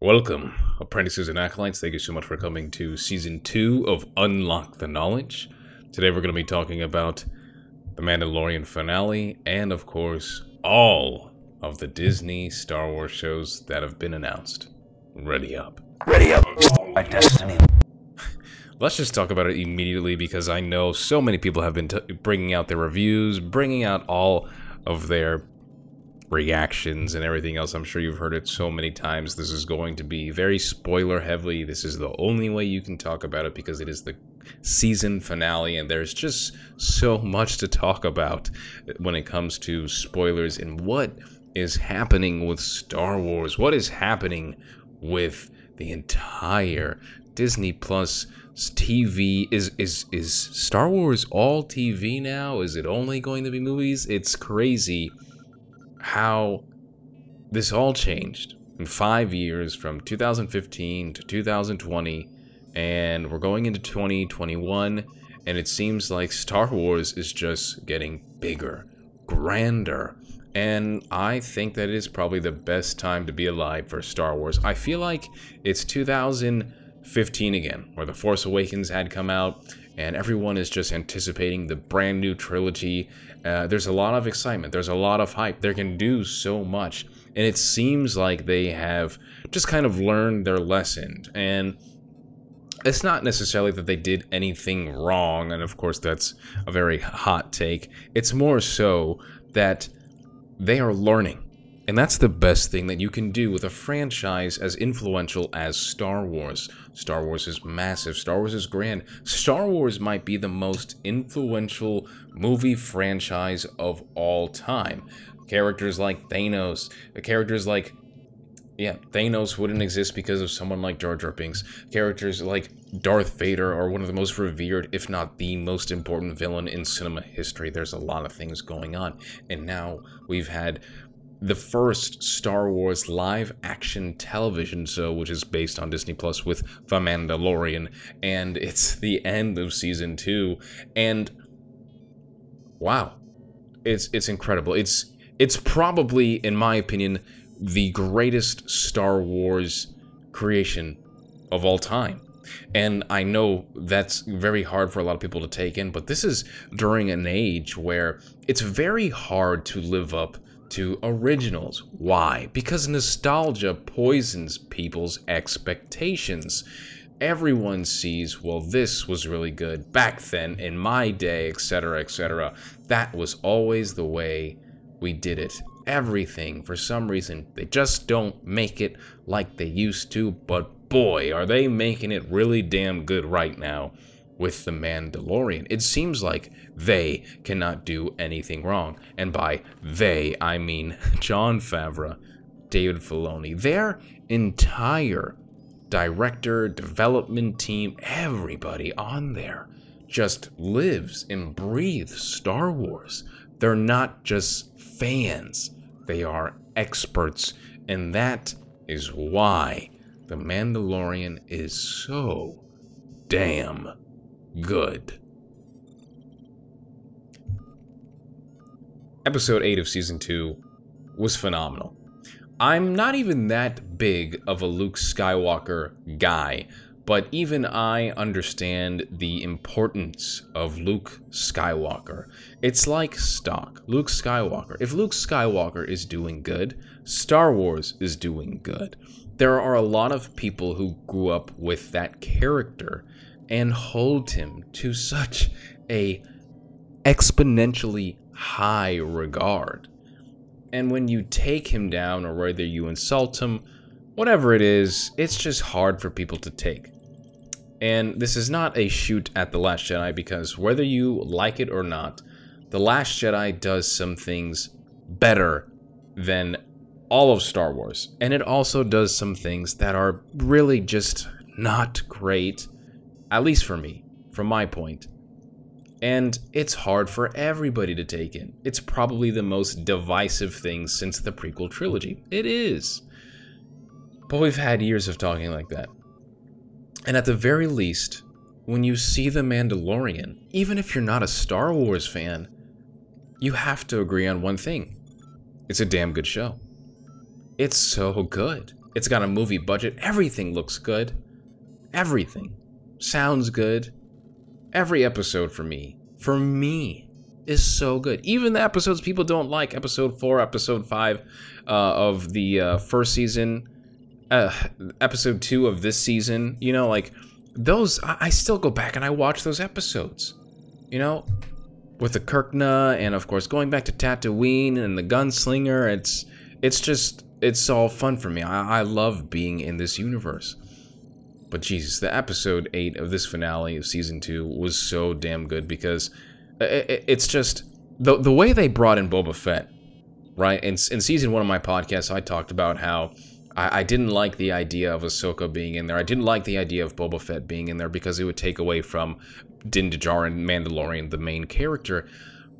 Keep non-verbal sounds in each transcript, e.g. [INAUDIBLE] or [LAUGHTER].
Welcome, apprentices and acolytes. Thank you so much for coming to season two of Unlock the Knowledge. Today we're going to be talking about the Mandalorian finale and, of course, all of the Disney Star Wars shows that have been announced. Ready up. Ready up. My destiny. [LAUGHS] Let's just talk about it immediately because I know so many people have been t- bringing out their reviews, bringing out all of their reactions and everything else. I'm sure you've heard it so many times. This is going to be very spoiler heavy. This is the only way you can talk about it because it is the season finale, and there's just so much to talk about when it comes to spoilers and what is happening with Star Wars. What is happening with the entire Disney Plus TV is is is Star Wars all TV now? Is it only going to be movies? It's crazy how this all changed in 5 years from 2015 to 2020 and we're going into 2021 and it seems like Star Wars is just getting bigger, grander, and I think that it is probably the best time to be alive for Star Wars. I feel like it's 2015 again, where The Force Awakens had come out, and everyone is just anticipating the brand new trilogy. Uh, there's a lot of excitement, there's a lot of hype. They can do so much, and it seems like they have just kind of learned their lesson. And it's not necessarily that they did anything wrong, and of course, that's a very hot take. It's more so that they are learning. And that's the best thing that you can do with a franchise as influential as Star Wars. Star Wars is massive, Star Wars is grand. Star Wars might be the most influential movie franchise of all time. Characters like Thanos, characters like yeah, Thanos wouldn't exist because of someone like Jar Jar Binks. Characters like Darth Vader are one of the most revered, if not the most important villain in cinema history. There's a lot of things going on. And now we've had the first Star Wars live action television show, which is based on Disney Plus with The Mandalorian. And it's the end of season two. And wow. It's it's incredible. It's it's probably, in my opinion, the greatest Star Wars creation of all time. And I know that's very hard for a lot of people to take in, but this is during an age where it's very hard to live up to originals. Why? Because nostalgia poisons people's expectations. Everyone sees, well, this was really good back then, in my day, etc., etc. That was always the way we did it everything for some reason. They just don't make it like they used to, but boy, are they making it really damn good right now with The Mandalorian. It seems like they cannot do anything wrong. And by they, I mean [LAUGHS] Jon Favreau, David Filoni, their entire director, development team, everybody on there just lives and breathes Star Wars. They're not just fans. They are experts, and that is why The Mandalorian is so damn good. Episode 8 of Season 2 was phenomenal. I'm not even that big of a Luke Skywalker guy, but even I understand the importance of Luke Skywalker. It's like stock. Luke Skywalker. If Luke Skywalker is doing good, Star Wars is doing good. There are a lot of people who grew up with that character and hold him to such a exponentially high regard. And when you take him down or whether you insult him, whatever it is, it's just hard for people to take. And this is not a shoot at The Last Jedi because whether you like it or not, The Last Jedi does some things better than all of Star Wars. And it also does some things that are really just not great, at least for me, from my point. And it's hard for everybody to take in. It's probably the most divisive thing since the prequel trilogy. It is. But we've had years of talking like that. And at the very least, when you see The Mandalorian, even if you're not a Star Wars fan, you have to agree on one thing it's a damn good show. It's so good. It's got a movie budget. Everything looks good. Everything sounds good. Every episode for me, for me, is so good. Even the episodes people don't like, episode four, episode five uh, of the uh, first season, uh, episode two of this season, you know, like those, I, I still go back and I watch those episodes. You know, with the krykna and of course going back to Tatooine and the gunslinger, it's it's just it's all fun for me. I, I love being in this universe. But Jesus, the episode eight of this finale of season two was so damn good because it, it's just the the way they brought in Boba Fett, right? In, in season one of my podcast, I talked about how I, I didn't like the idea of Ahsoka being in there. I didn't like the idea of Boba Fett being in there because it would take away from Din Djarin, Mandalorian, the main character.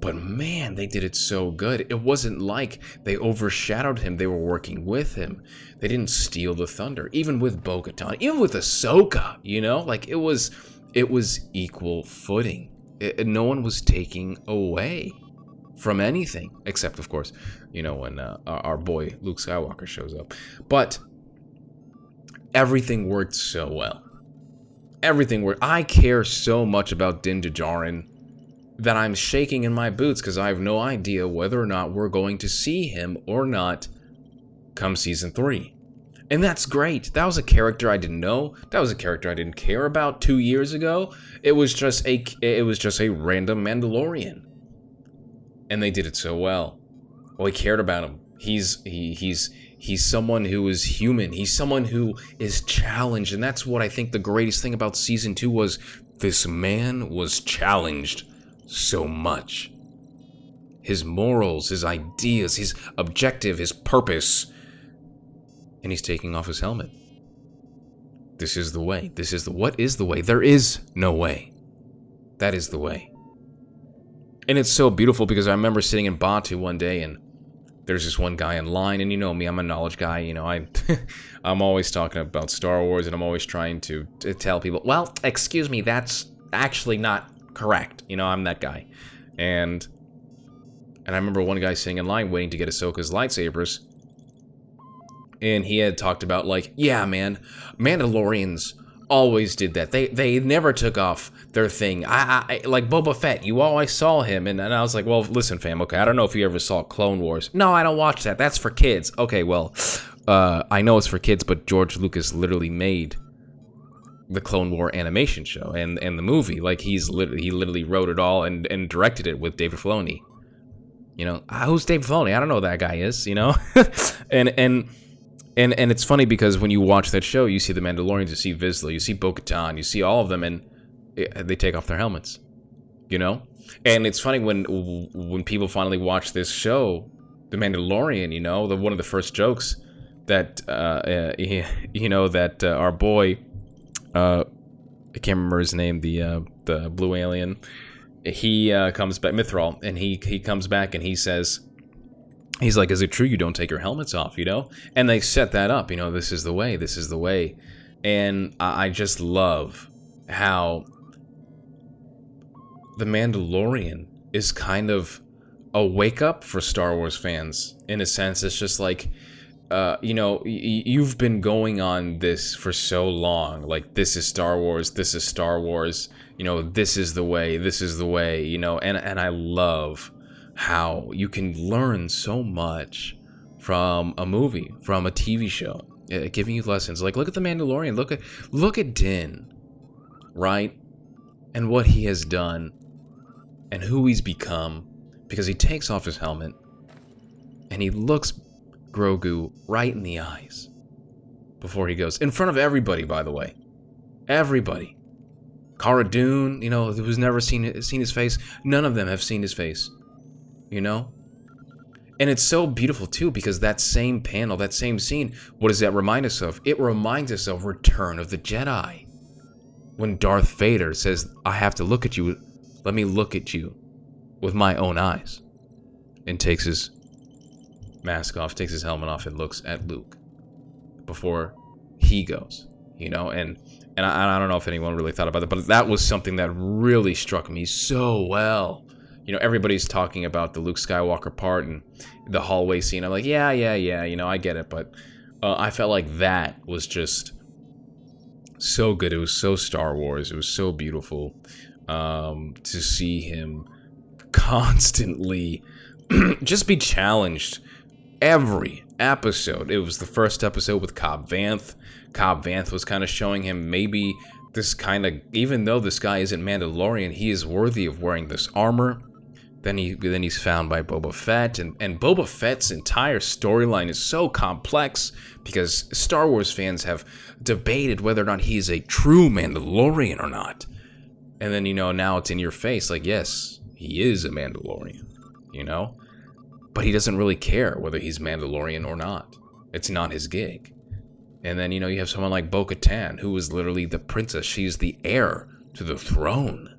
But man, they did it so good. It wasn't like they overshadowed him. They were working with him. They didn't steal the thunder. Even with Bo-Katan, even with Ahsoka, you know, like it was, it was equal footing. It, no one was taking away from anything, except of course, you know, when uh, our boy Luke Skywalker shows up. But everything worked so well. Everything worked. I care so much about Din Djarin that I'm shaking in my boots because I have no idea whether or not we're going to see him or not come season three. And that's great. That was a character I didn't know. That was a character I didn't care about two years ago. It was just a it was just a random Mandalorian. And they did it so well. Well, we cared about him. He's he he's he's someone who is human. He's someone who is challenged, and that's what I think the greatest thing about season two was. This man was challenged so much. His morals, his ideas, his objective, his purpose. And he's taking off his helmet. This is the way. This is the what is the way? There is no way. That is the way. And it's so beautiful because I remember sitting in Batuu one day and there's this one guy in line and you know me, I'm a knowledge guy, you know, I [LAUGHS] I'm always talking about Star Wars and I'm always trying to, to tell people, well, excuse me, that's actually not correct. You know, I'm that guy. And and I remember one guy sitting in line waiting to get Ahsoka's lightsabers. And he had talked about like, yeah, man, Mandalorians always did that. They they never took off their thing. I, I like Boba Fett. You always saw him, and, and I was like, well, listen, fam. Okay, I don't know if you ever saw Clone Wars. No, I don't watch that. That's for kids. Okay, well, uh, I know it's for kids, but George Lucas literally made the Clone War animation show and and the movie. Like he's literally he literally wrote it all and and directed it with David Filoni. You know, ah, who's David Filoni? I don't know who that guy is. You know, [LAUGHS] and and. And, and it's funny because when you watch that show, you see the Mandalorians, you see Vizsla, you see Bo-Katan, you see all of them, and they take off their helmets. You know, and it's funny when when people finally watch this show, The Mandalorian. You know, the one of the first jokes that uh, uh, [LAUGHS] you know that uh, our boy uh, I can't remember his name, the uh, the blue alien. He uh, comes back, Mythrol, and he he comes back and he says, he's like, "Is it true you don't take your helmets off?" You know, and they set that up. You know, this is the way. This is the way, and I, I just love how the Mandalorian is kind of a wake up for Star Wars fans. In a sense, it's just like uh, you know, y- you've been going on this for so long. Like, this is Star Wars. This is Star Wars. You know, this is the way. This is the way. You know, and and I love how you can learn so much from a movie, from a TV show, uh, giving you lessons. Like, look at the Mandalorian. Look at look at Din, right, and what he has done, and who he's become, because he takes off his helmet, and he looks Grogu right in the eyes before he goes. In front of everybody, by the way. Everybody. Cara Dune, you know, who's never seen seen his face. None of them have seen his face. You know? And it's so beautiful too because that same panel, that same scene, what does that remind us of? It reminds us of Return of the Jedi. When Darth Vader says, I have to look at you, let me look at you with my own eyes. And takes his mask off, takes his helmet off, and looks at Luke before he goes. You know, and and I, I don't know if anyone really thought about it, but that was something that really struck me so well. you know, everybody's talking about the Luke Skywalker part and the hallway scene. I'm like, yeah, yeah, yeah, you know, I get it, but uh, I felt like that was just so good. It was so Star Wars. It was so beautiful um, to see him [LAUGHS] constantly [CLEARS THROAT] just be challenged every episode. It was the first episode with Cobb Vanth. Cobb Vanth was kind of showing him maybe this kind of even though this guy isn't Mandalorian, he is worthy of wearing this armor. Then he then he's found by Boba Fett, and, and Boba Fett's entire storyline is so complex because Star Wars fans have debated whether or not he's a true Mandalorian or not. And then you know now it's in your face, like yes, he is a Mandalorian, you know, but he doesn't really care whether he's Mandalorian or not. It's not his gig. And then you know you have someone like Bo-Katan, who is literally the princess. She's the heir to the throne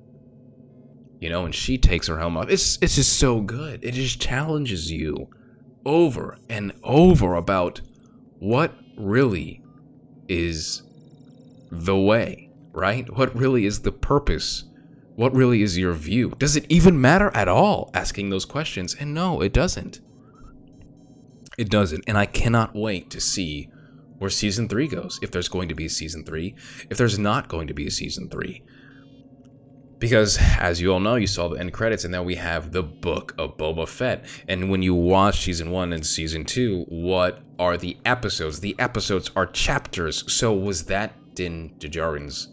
you know, and she takes her helmet off. It's it's just so good. It just challenges you over and over about what really is the way, right? What really is the purpose? What really is your view? Does it even matter at all asking those questions? And no, it doesn't. It doesn't. And I cannot wait to see where season 3 goes. If there's going to be a season 3, if there's not going to be a season 3 because as you all know, you saw the end credits, and now we have the book of Boba Fett. And when you watch season one and season two, what are the episodes? The episodes are chapters. So was that Din Djarin's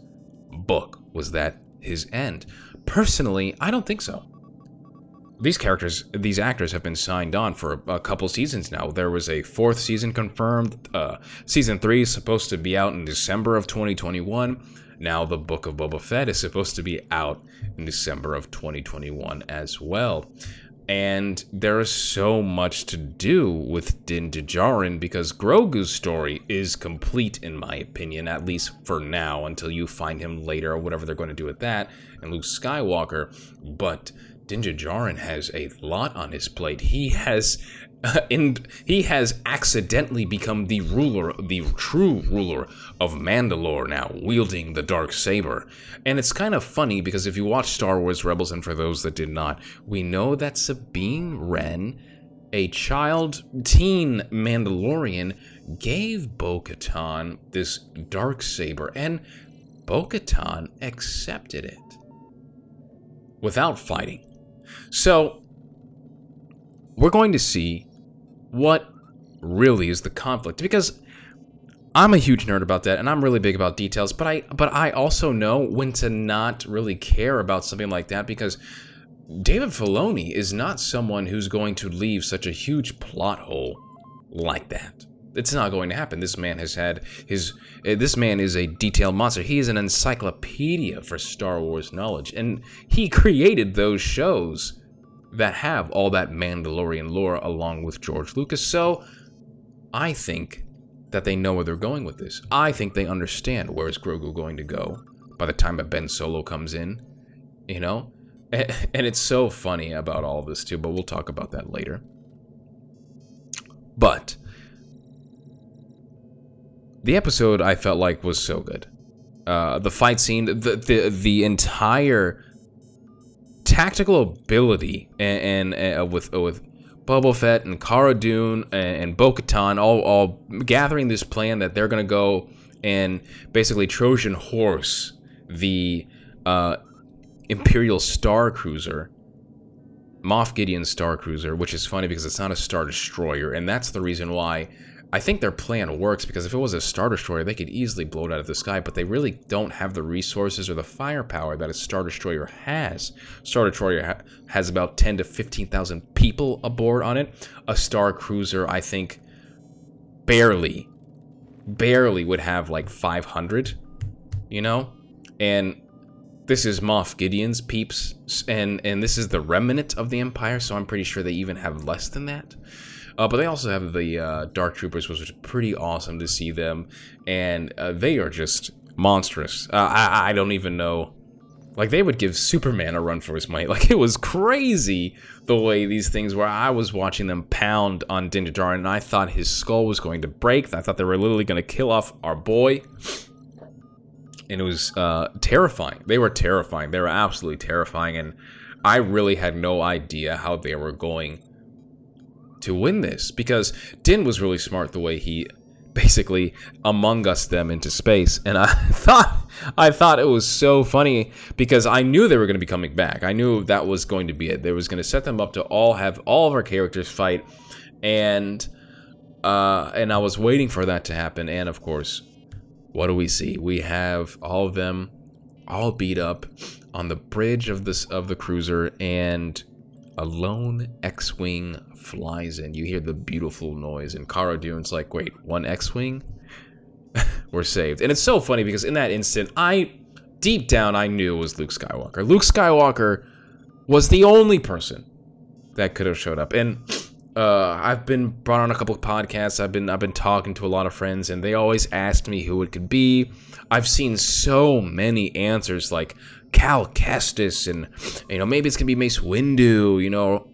book? Was that his end? Personally, I don't think so. These characters, these actors have been signed on for a, couple seasons now. There was a fourth season confirmed. Uh, season three is supposed to be out in December of 2021 now, the Book of Boba Fett is supposed to be out in December of 2021 as well. And there is so much to do with Din Djarin because Grogu's story is complete, in my opinion, at least for now, until you find him later or whatever they're going to do with that, and Luke Skywalker. But Din Djarin has a lot on his plate. He has uh, and he has accidentally become the ruler, the true ruler of Mandalore now, wielding the dark saber. And it's kind of funny because if you watch Star Wars Rebels, and for those that did not, we know that Sabine Wren, a child teen Mandalorian, gave Bo-Katan this dark saber, and Bo-Katan accepted it without fighting. So we're going to see what really is the conflict because I'm a huge nerd about that and I'm really big about details but I but I also know when to not really care about something like that because David Filoni is not someone who's going to leave such a huge plot hole like that. It's not going to happen. This man has had his. Uh, this man is a detailed monster. He is an encyclopedia for Star Wars knowledge, and he created those shows that have all that Mandalorian lore along with George Lucas. So I think that they know where they're going with this. I think they understand where is Grogu going to go by the time that Ben Solo comes in, you know? And it's so funny about all this too, but we'll talk about that later. But the episode I felt like was so good. Uh, the fight scene, the the the entire tactical ability and, and uh, with uh, with Boba Fett and Cara Dune and, and Bo-Katan all all gathering this plan that they're gonna go and basically Trojan horse the uh, Imperial Star Cruiser, Moff Gideon's Star Cruiser, which is funny because it's not a Star Destroyer, and that's the reason why I think their plan works because if it was a Star Destroyer, they could easily blow it out of the sky, but they really don't have the resources or the firepower that a Star Destroyer has. Star Destroyer ha- has about 10 to 15,000 people aboard on it. A Star Cruiser, I think, barely, barely would have like 500, you know? And this is Moff Gideon's peeps, and, and this is the remnant of the Empire, so I'm pretty sure they even have less than that. Uh, but they also have the uh, Dark Troopers, which is pretty awesome to see them, and uh, they are just monstrous. Uh, I, I don't even know. Like they would give Superman a run for his money. [LAUGHS] Like it was crazy the way these things were. I was watching them pound on Din Djarin, and I thought his skull was going to break. I thought they were literally going to kill off our boy and it was uh, terrifying. They were terrifying. They were absolutely terrifying, and I really had no idea how they were going to win this because Din was really smart the way he basically among us them into space and I [LAUGHS] thought I thought it was so funny because I knew they were going to be coming back. I knew that was going to be it. They was going to set them up to all have all of our characters fight and uh and I was waiting for that to happen and of course what do we see? We have all of them all beat up on the bridge of this of the cruiser and a lone X-wing flies in. You hear the beautiful noise, and Cara Dune's like, "Wait, one X-wing? [LAUGHS] We're saved." And it's so funny because in that instant, I deep down I knew it was Luke Skywalker. Luke Skywalker was the only person that could have showed up, and uh, I've been brought on a couple of podcasts. I've been I've been talking to a lot of friends, and they always asked me who it could be. I've seen so many answers like Cal Kestis, and you know maybe it's gonna be Mace Windu, you know.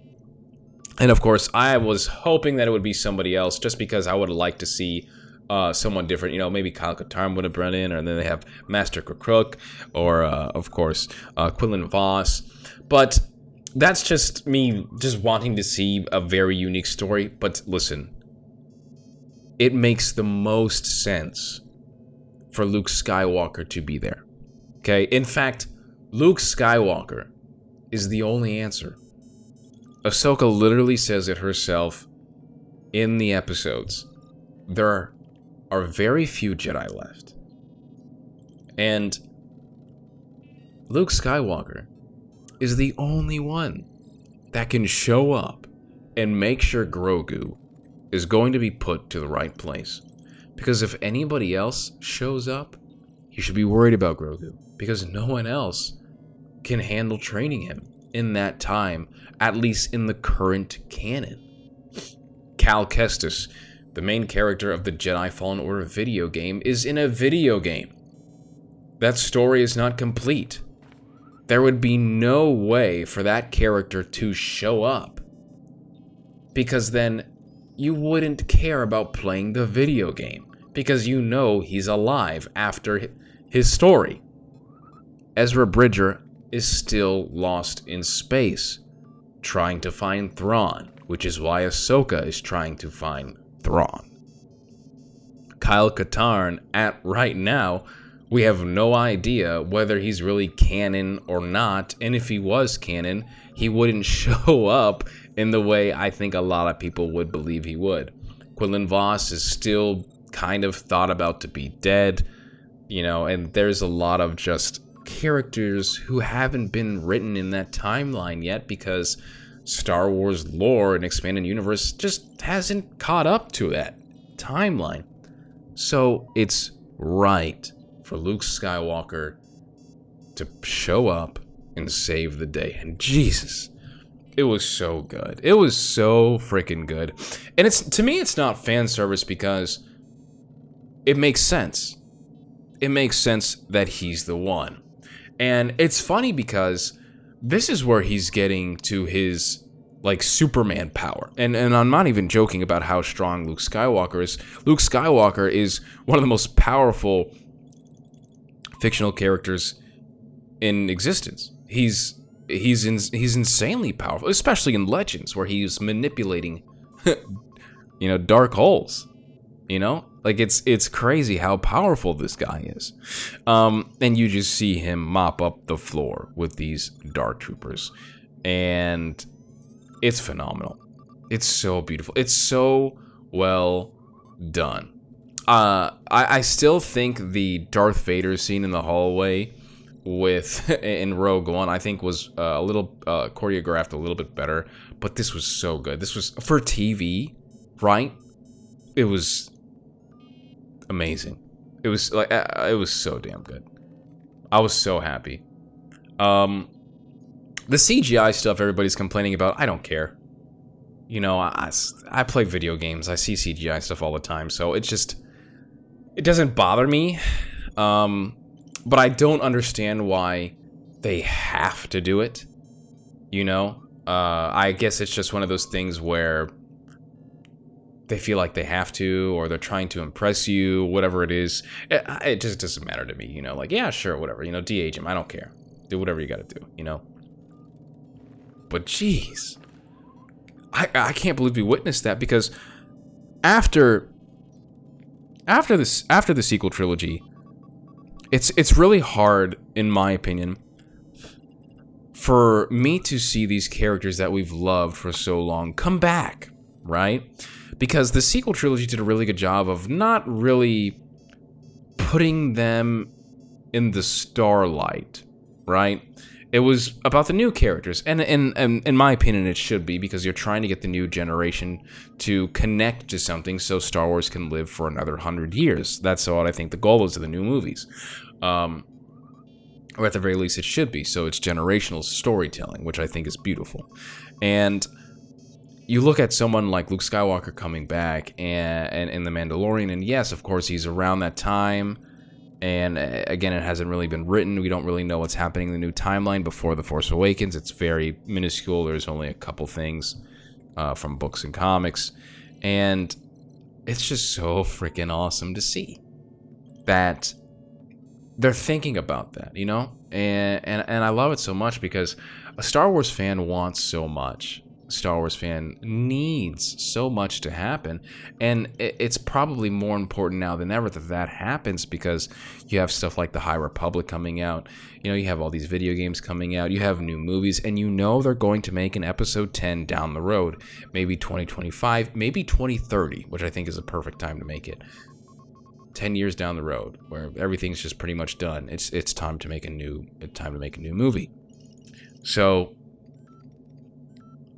And of course, I was hoping that it would be somebody else, just because I would have liked to see uh, someone different. You know, maybe Kyle Katarn would have brought in, or then they have Master Crook, or uh, of course uh, Quinlan Vos. But that's just me just wanting to see a very unique story. But listen, it makes the most sense for Luke Skywalker to be there. Okay, in fact, Luke Skywalker is the only answer. Ahsoka literally says it herself in the episodes. There are very few Jedi left. And Luke Skywalker is the only one that can show up and make sure Grogu is going to be put to the right place. Because if anybody else shows up, you should be worried about Grogu. Because no one else can handle training him in that time, at least in the current canon. Cal Kestis, the main character of the Jedi Fallen Order video game, is in a video game. That story is not complete. There would be no way for that character to show up. Because then you wouldn't care about playing the video game. Because you know he's alive after his story. Ezra Bridger is still lost in space, trying to find Thrawn, which is why Ahsoka is trying to find Thrawn. Kyle Katarn, at right now, we have no idea whether he's really canon or not, and if he was canon, he wouldn't [LAUGHS] show up in the way I think a lot of people would believe he would. Quinlan Vos is still kind of thought about to be dead, you know, and there's a lot of just characters who haven't been written in that timeline yet because Star Wars lore and expanded universe just hasn't caught up to that timeline. So it's right for Luke Skywalker to show up and save the day. And Jesus, it was so good. It was so freaking good. And it's to me it's not fan service because it makes sense. It makes sense that he's the one. And it's funny because this is where he's getting to his like Superman power. And and I'm not even joking about how strong Luke Skywalker is. Luke Skywalker is one of the most powerful fictional characters in existence. He's he's in, he's insanely powerful, especially in Legends where he's manipulating [LAUGHS] you know dark holes, you know? Like it's it's crazy how powerful this guy is, um, and you just see him mop up the floor with these dark troopers, and it's phenomenal. It's so beautiful. It's so well done. Uh, I, I still think the Darth Vader scene in the hallway with [LAUGHS] in Rogue One, I think was uh, a little uh, choreographed a little bit better, but this was so good. This was for TV, right? It was amazing. It was like it was so damn good. I was so happy. Um, the CGI stuff everybody's complaining about, I don't care. You know, I, I play video games. I see CGI stuff all the time, so it's just it doesn't bother me. Um, but I don't understand why they have to do it. You know, uh, I guess it's just one of those things where they feel like they have to or they're trying to impress you whatever it is eh, it, it, just doesn't matter to me you know like yeah sure whatever you know de-age him i don't care do whatever you gotta do you know but jeez. I, I can't believe we witnessed that because after after this after the sequel trilogy, it's it's really hard, in my opinion, for me to see these characters that we've loved for so long come back, right? Because the sequel trilogy did a really good job of not really putting them in the starlight, right? It was about the new characters, and in, in in my opinion, it should be because you're trying to get the new generation to connect to something, so Star Wars can live for another hundred years. That's what I think the goal is of the new movies. Um, or at the very least it should be so it's generational storytelling which i think is beautiful and you look at someone like luke skywalker coming back and, and in the mandalorian and yes of course he's around that time and uh, again it hasn't really been written we don't really know what's happening in the new timeline before the force awakens it's very minuscule there's only a couple things uh, from books and comics and it's just so freaking awesome to see that they're thinking about that, you know? And, and and I love it so much because a Star Wars fan wants so much. Star Wars fan needs so much to happen, and it's probably more important now than ever that that happens because you have stuff like the High Republic coming out. You know, you have all these video games coming out. You have new movies, and you know they're going to make an Episode 10 down the road, maybe 2025, maybe 2030, which I think is a perfect time to make it. 10 years down the road where everything's just pretty much done it's it's time to make a new time to make a new movie so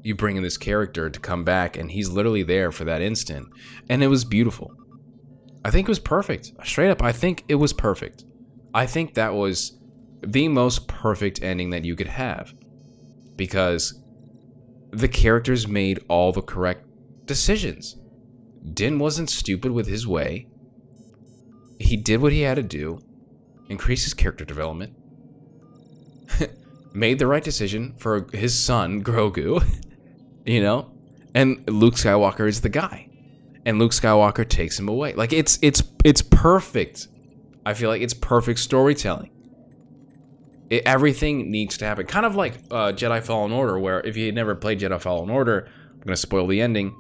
you bring in this character to come back and he's literally there for that instant. And it was beautiful. I think it was perfect. Straight up i think it was perfect. I think that was the most perfect ending that you could have. Because the characters made all the correct decisions. Din wasn't stupid with his way. He did what he had to do, increase his character development, [LAUGHS] made the right decision for his son, [LAUGHS] Grogu, you know? And Luke Skywalker is the guy. And Luke Skywalker takes him away. Like it's it's it's perfect. I feel like it's perfect storytelling. It, everything needs to happen. Kind of like uh, Jedi Fallen Order, where if you had never played Jedi Fallen Order, I'm gonna spoil the ending,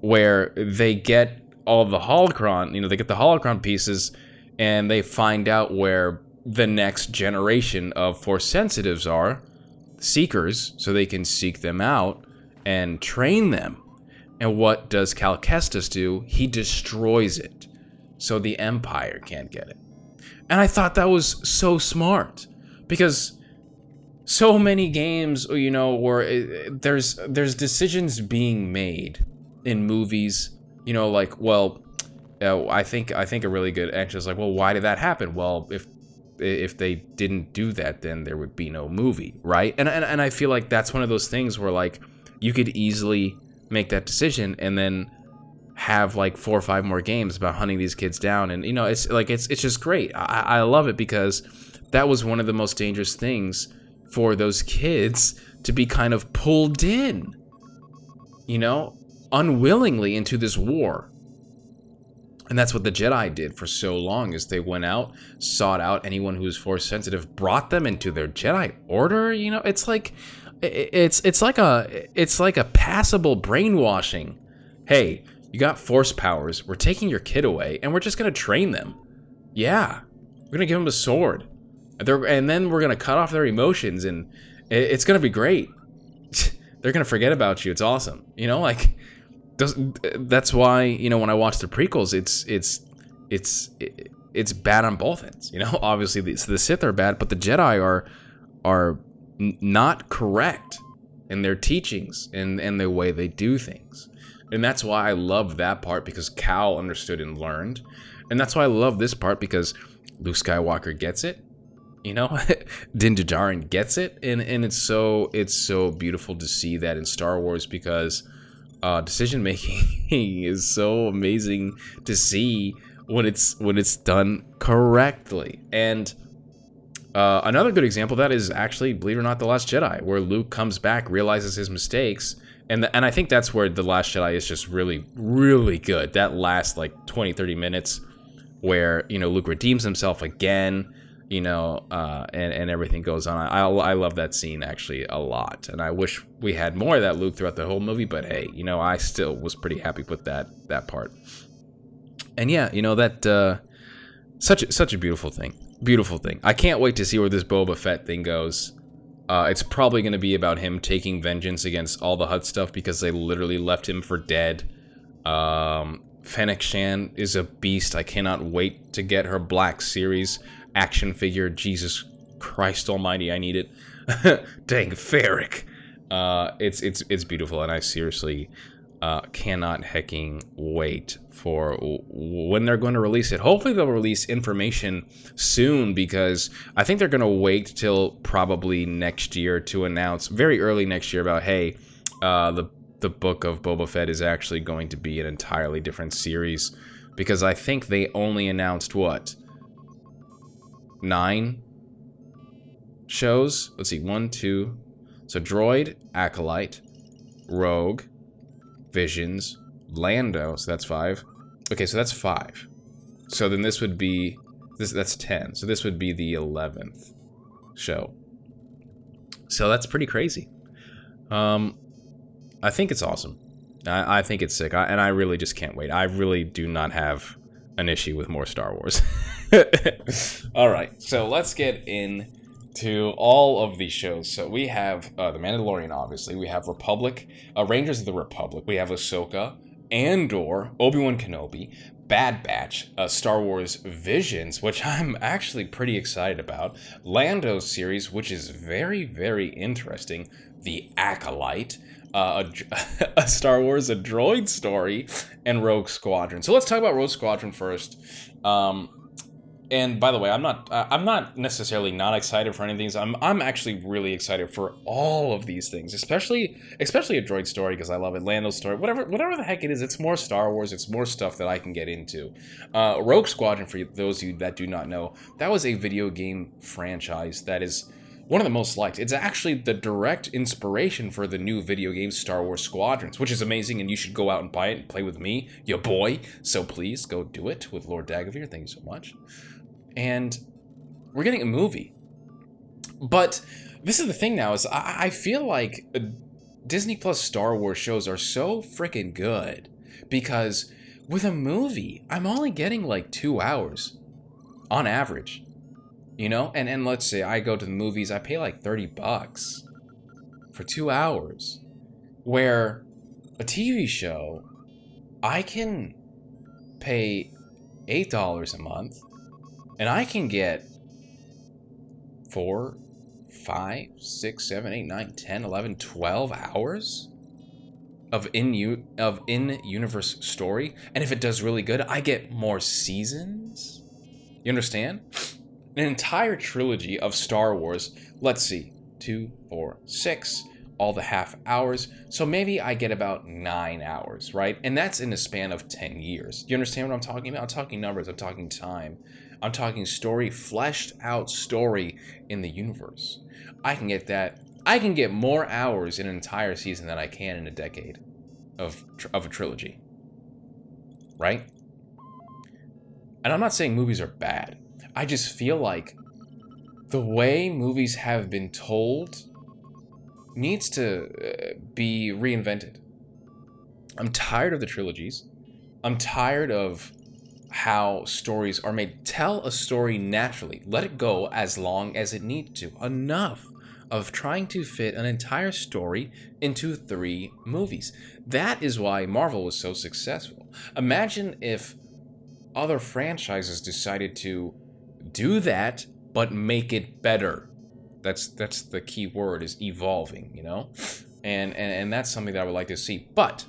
where they get all the holocron, you know, they get the holocron pieces and they find out where the next generation of force sensitives are, seekers, so they can seek them out and train them. And what does Cal Kestis do? He destroys it so the Empire can't get it. And I thought that was so smart because so many games, you know, where it, there's there's decisions being made in movies you know, like, well, uh, I think I think a really good answer is like, well, why did that happen? Well, if if they didn't do that, then there would be no movie, right? And and, and I feel like that's one of those things where like you could easily make that decision and then have like four or five more games about hunting these kids down and you know it's like it's it's just great I, I love it because that was one of the most dangerous things for those kids to be kind of pulled in you know unwillingly into this war. And that's what the Jedi did for so long is they went out, sought out anyone who was force sensitive, brought them into their Jedi order, you know? It's like it's it's like a it's like a passable brainwashing. Hey, you got force powers. We're taking your kid away and we're just to train them. Yeah. We're to give them a sword. and then we're to cut off their emotions and it's to be great. [LAUGHS] They're to forget about you. It's awesome. You know, like that's why you know when I watch the prequels, it's it's it's it's bad on both ends. You know, [LAUGHS] obviously the, the Sith are bad, but the Jedi are are not correct in their teachings and and the way they do things. And that's why I love that part because Cal understood and learned. And that's why I love this part because Luke Skywalker gets it. You know, [LAUGHS] Din Djarin gets it, and and it's so it's so beautiful to see that in Star Wars because uh, decision making [LAUGHS] is so amazing to see when it's when it's done correctly. And uh, another good example of that is actually, believe it or not, the Last Jedi, where Luke comes back, realizes his mistakes, and the, and I think that's where the Last Jedi is just really really good. That last like 20 30 minutes where you know Luke redeems himself again you know, uh, and and everything goes on. I I love that scene actually a lot, and I wish we had more of that Luke throughout the whole movie. But hey, you know, I still was pretty happy with that that part. And yeah, you know that uh, such such a beautiful thing, beautiful thing. I can't wait to see where this Boba Fett thing goes. Uh, it's probably going to be about him taking vengeance against all the Hutt stuff because they literally left him for dead. Um, Fennec Shand is a beast. I cannot wait to get her Black Series action figure. Jesus Christ Almighty, I need it. [LAUGHS] Dang, Ferric. Uh, it's it's it's beautiful, and I seriously uh, cannot hecking wait for when they're going to release it. Hopefully, they'll release information soon because I think they're going to wait till probably next year to announce very early next year about hey, uh, the the book of Boba Fett is actually going to be an entirely different series because I think they only announced what nine shows. Let's see, one, two. So Droid, Acolyte, Rogue, Visions, Lando. So that's five. Okay, so that's five. So then this would be this. That's ten. So this would be the eleventh show. So that's pretty crazy. Um, I think it's awesome. I, I think it's sick, I, and I really just can't wait. I really do not have an issue with more Star Wars. [LAUGHS] all right, so let's get in to all of these shows. So we have uh, The Mandalorian, obviously. We have Republic, uh, Rangers of the Republic. We have Ahsoka, Andor, Obi Wan Kenobi, Bad Batch, uh, Star Wars Visions, which [LAUGHS] I'm actually pretty excited about, Lando series, which is very, very interesting, The Acolyte, uh, a, [LAUGHS] a, Star Wars, a droid story, and Rogue Squadron. So let's talk about Rogue Squadron first. Um, and by the way, I'm not I'm not necessarily not excited for any of these. I'm I'm actually really excited for all of these things, especially especially a droid story because I love it. Lando's story, whatever whatever the heck it is, it's more Star Wars. It's more stuff that I can get into. Uh, Rogue Squadron, for those of you that do not know, that was a video game franchise that is one of the most liked. It's actually the direct inspiration for the new video game Star Wars Squadrons, which is amazing, and you should go out and buy it and play with me, your boy. So please go do it with Lord Dagovere. Thank you so much. And we're getting a movie. But this is the thing now is I, I feel like uh, Disney Plus Star Wars shows are so freaking good because with a movie, I'm only getting like two hours on average you know and and let's say i go to the movies i pay like 30 bucks for two hours where a tv show i can pay eight dollars a month and i can get four five six seven eight nine ten eleven twelve hours of in u of in universe story and if it does really good i get more seasons you understand an entire trilogy of Star Wars. Let's see, two, four, six, all the half hours. So maybe I get about nine hours, right? And that's in a span of 10 years. You understand what I'm talking about? I'm talking numbers, I'm talking time. I'm talking story, fleshed out story in the universe. I can get that. I can get more hours in an entire season than I can in a decade of, of a trilogy. Right? And I'm not saying movies are bad. I just feel like the way movies have been told needs to uh, be reinvented. I'm tired of the trilogies. I'm tired of how stories are made. Tell a story naturally. Let it go as long as it needs to. Enough of trying to fit an entire story into three movies. That is why Marvel was so successful. Imagine if other franchises decided to do that, but make it better. That's that's the key word is evolving, you know? And, and and that's something that I would like to see. But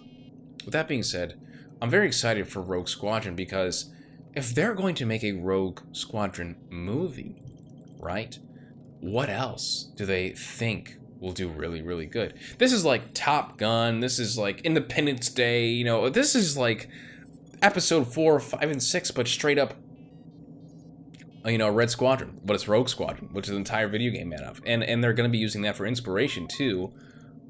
with that being said, I'm very excited for Rogue Squadron because if they're going to make a Rogue Squadron movie, right? What else do they think will do really, really good? This is like Top Gun. This is like Independence Day. You know, this is like episode four, five, and six, but straight up you know, Red Squadron, but it's Rogue Squadron, which is an entire video game made of, and and they're going to be using that for inspiration too,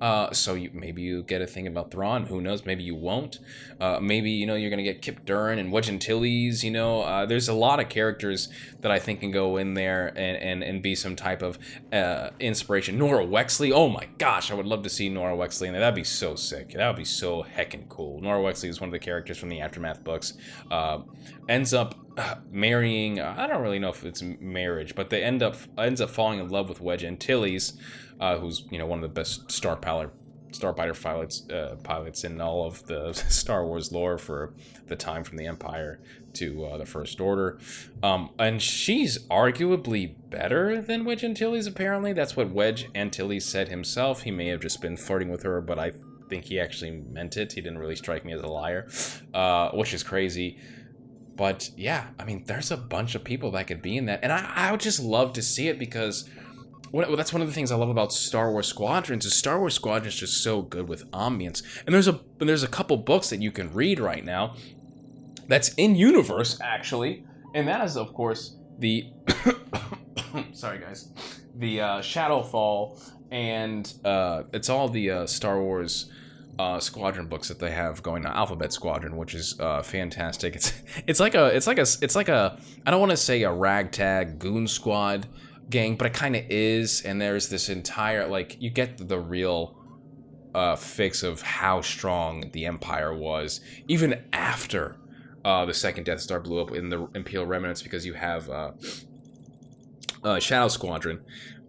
Uh, so you, maybe you get a thing about Thrawn. Who knows? Maybe you won't. Uh, maybe you know you're gonna get Kyp Durron and Wedge Antilles. You know, uh, there's a lot of characters that I think can go in there and and, and be some type of uh, inspiration. Norra Wexley. Oh my gosh, I would love to see Norra Wexley in there. That'd be so sick. That would be so heckin' cool. Norra Wexley is one of the characters from the Aftermath books. Uh, ends up [SIGHS] marrying. I don't really know if it's marriage, but they end up ends up falling in love with Wedge Antilles uh, who's you know one of the best star pilot starfighter pilots uh, pilots in all of the [LAUGHS] Star Wars lore for the time from the Empire to uh, the First Order, um, and she's arguably better than Wedge Antilles. Apparently, that's what Wedge Antilles said himself. He may have just been flirting with her, but I think he actually meant it. He didn't really strike me as a liar, uh, which is crazy. But yeah, I mean, there's a bunch of people that could be in that, and I, I would just love to see it because well, that's one of the things I love about Star Wars Squadrons is Star Wars Squadrons is just so good with ambience. And there's a there's a couple books that you can read right now that's in universe actually, and that is of course the [COUGHS] sorry guys, the uh, Shadowfall, and uh, it's all the uh, Star Wars. Uh, squadron books that they have going on alphabet squadron which is uh, fantastic it's [LAUGHS] it's like a it's like a it's like a i don't want to say a ragtag goon squad gang, but it kind of is. And there's this entire like you get the real uh, fix of how strong the Empire was, even after uh, the second Death Star blew up in the Imperial Remnants, because you have uh, uh, Shadow Squadron,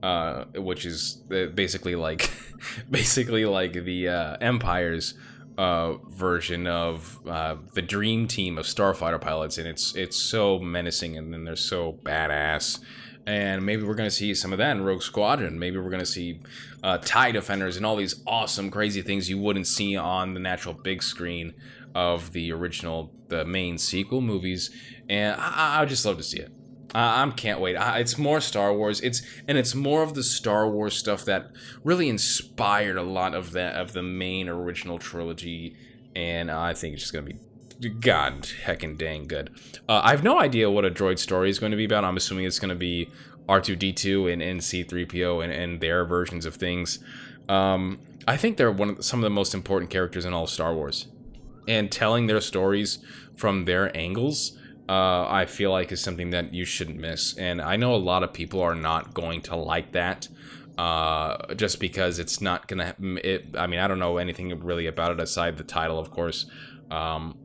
uh, which is uh, basically like [LAUGHS] basically like the uh, Empire's uh, version of uh, the dream team of starfighter pilots, and it's it's so menacing, and then they're so badass and maybe we're to see some of that in Rogue Squadron. Maybe we're to see uh, TIE Defenders and all these awesome, crazy things you wouldn't see on the natural big screen of the original, the main sequel movies. And I, I would just love to see it. I, I can't wait. I, it's more Star Wars. It's and it's more of the Star Wars stuff that really inspired a lot of that of the main original trilogy. And I think it's just to be god heckin' dang good. Uh, I have no idea what a droid story is going to be about. I'm assuming it's going to be R2D2 and, and C3PO and, and their versions of things. Um, I think they're one of the, some of the most important characters in all of Star Wars, and telling their stories from their angles. Uh, I feel like is something that you shouldn't miss, and I know a lot of people are not going to like that, uh, just because it's not gonna. It, I mean, I don't know anything really about it aside the title, of course. Um,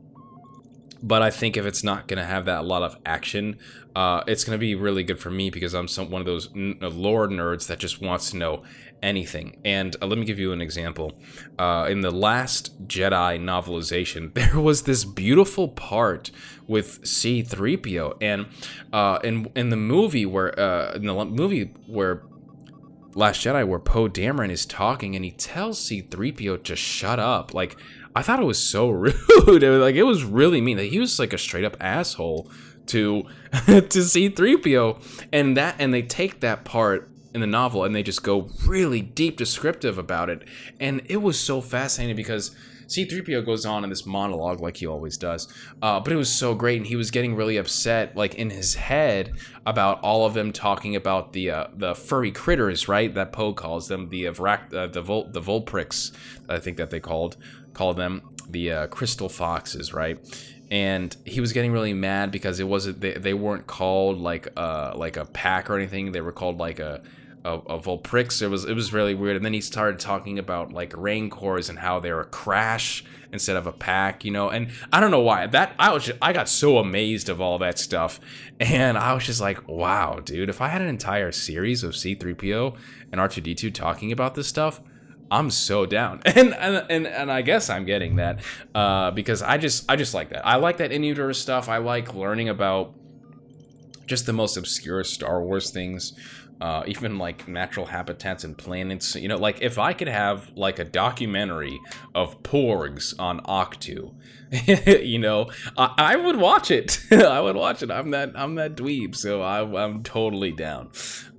but I think if it's not going to have that a lot of action, uh, it's going to be really good for me because I'm some one of those n- uh, lore nerds that just wants to know anything. And uh, let me give you an example. Uh, in the last Jedi novelization, [LAUGHS] there was this beautiful part with C-3PO, and uh, in in the movie where uh, in the movie where Last Jedi, where Poe Dameron is talking and he tells C-3PO to shut up, like I thought it was so [LAUGHS] rude. it was, like it was really mean. Like, he was like a straight up asshole to [LAUGHS] to C-3PO, and that and they take that part in the novel and they just go really deep descriptive about it, and it was so fascinating because. C3PO goes on in this monologue like he always does, uh, but it was so great, and he was getting really upset, like in his head, about all of them talking about the uh, the furry critters, right? That Poe calls them the uh, the Vol- the Vulprix, I think that they called call them the uh, crystal foxes, right? And he was getting really mad because it wasn't they, they weren't called like uh like a pack or anything. They were called like a a, a Vulprix. It was it was really weird. And then he started talking about like Rancors and how they're a crash instead of a pack, you know. And I don't know why that I was just, I got so amazed of all that stuff, and I was just like, wow, dude. If I had an entire series of C3PO and R2D2 talking about this stuff, I'm so down, [LAUGHS] and and and, and I guess I'm getting that uh, because I just I just like that. I like that in stuff. I like learning about just the most obscure Star Wars things. Uh, [LAUGHS] even like natural habitats and planets. You know, like if I could have like a documentary of porgs on Ahch-To, [LAUGHS] you know, I, I, would watch it. I would watch it. I'm that I'm that dweeb, so I, I'm totally down.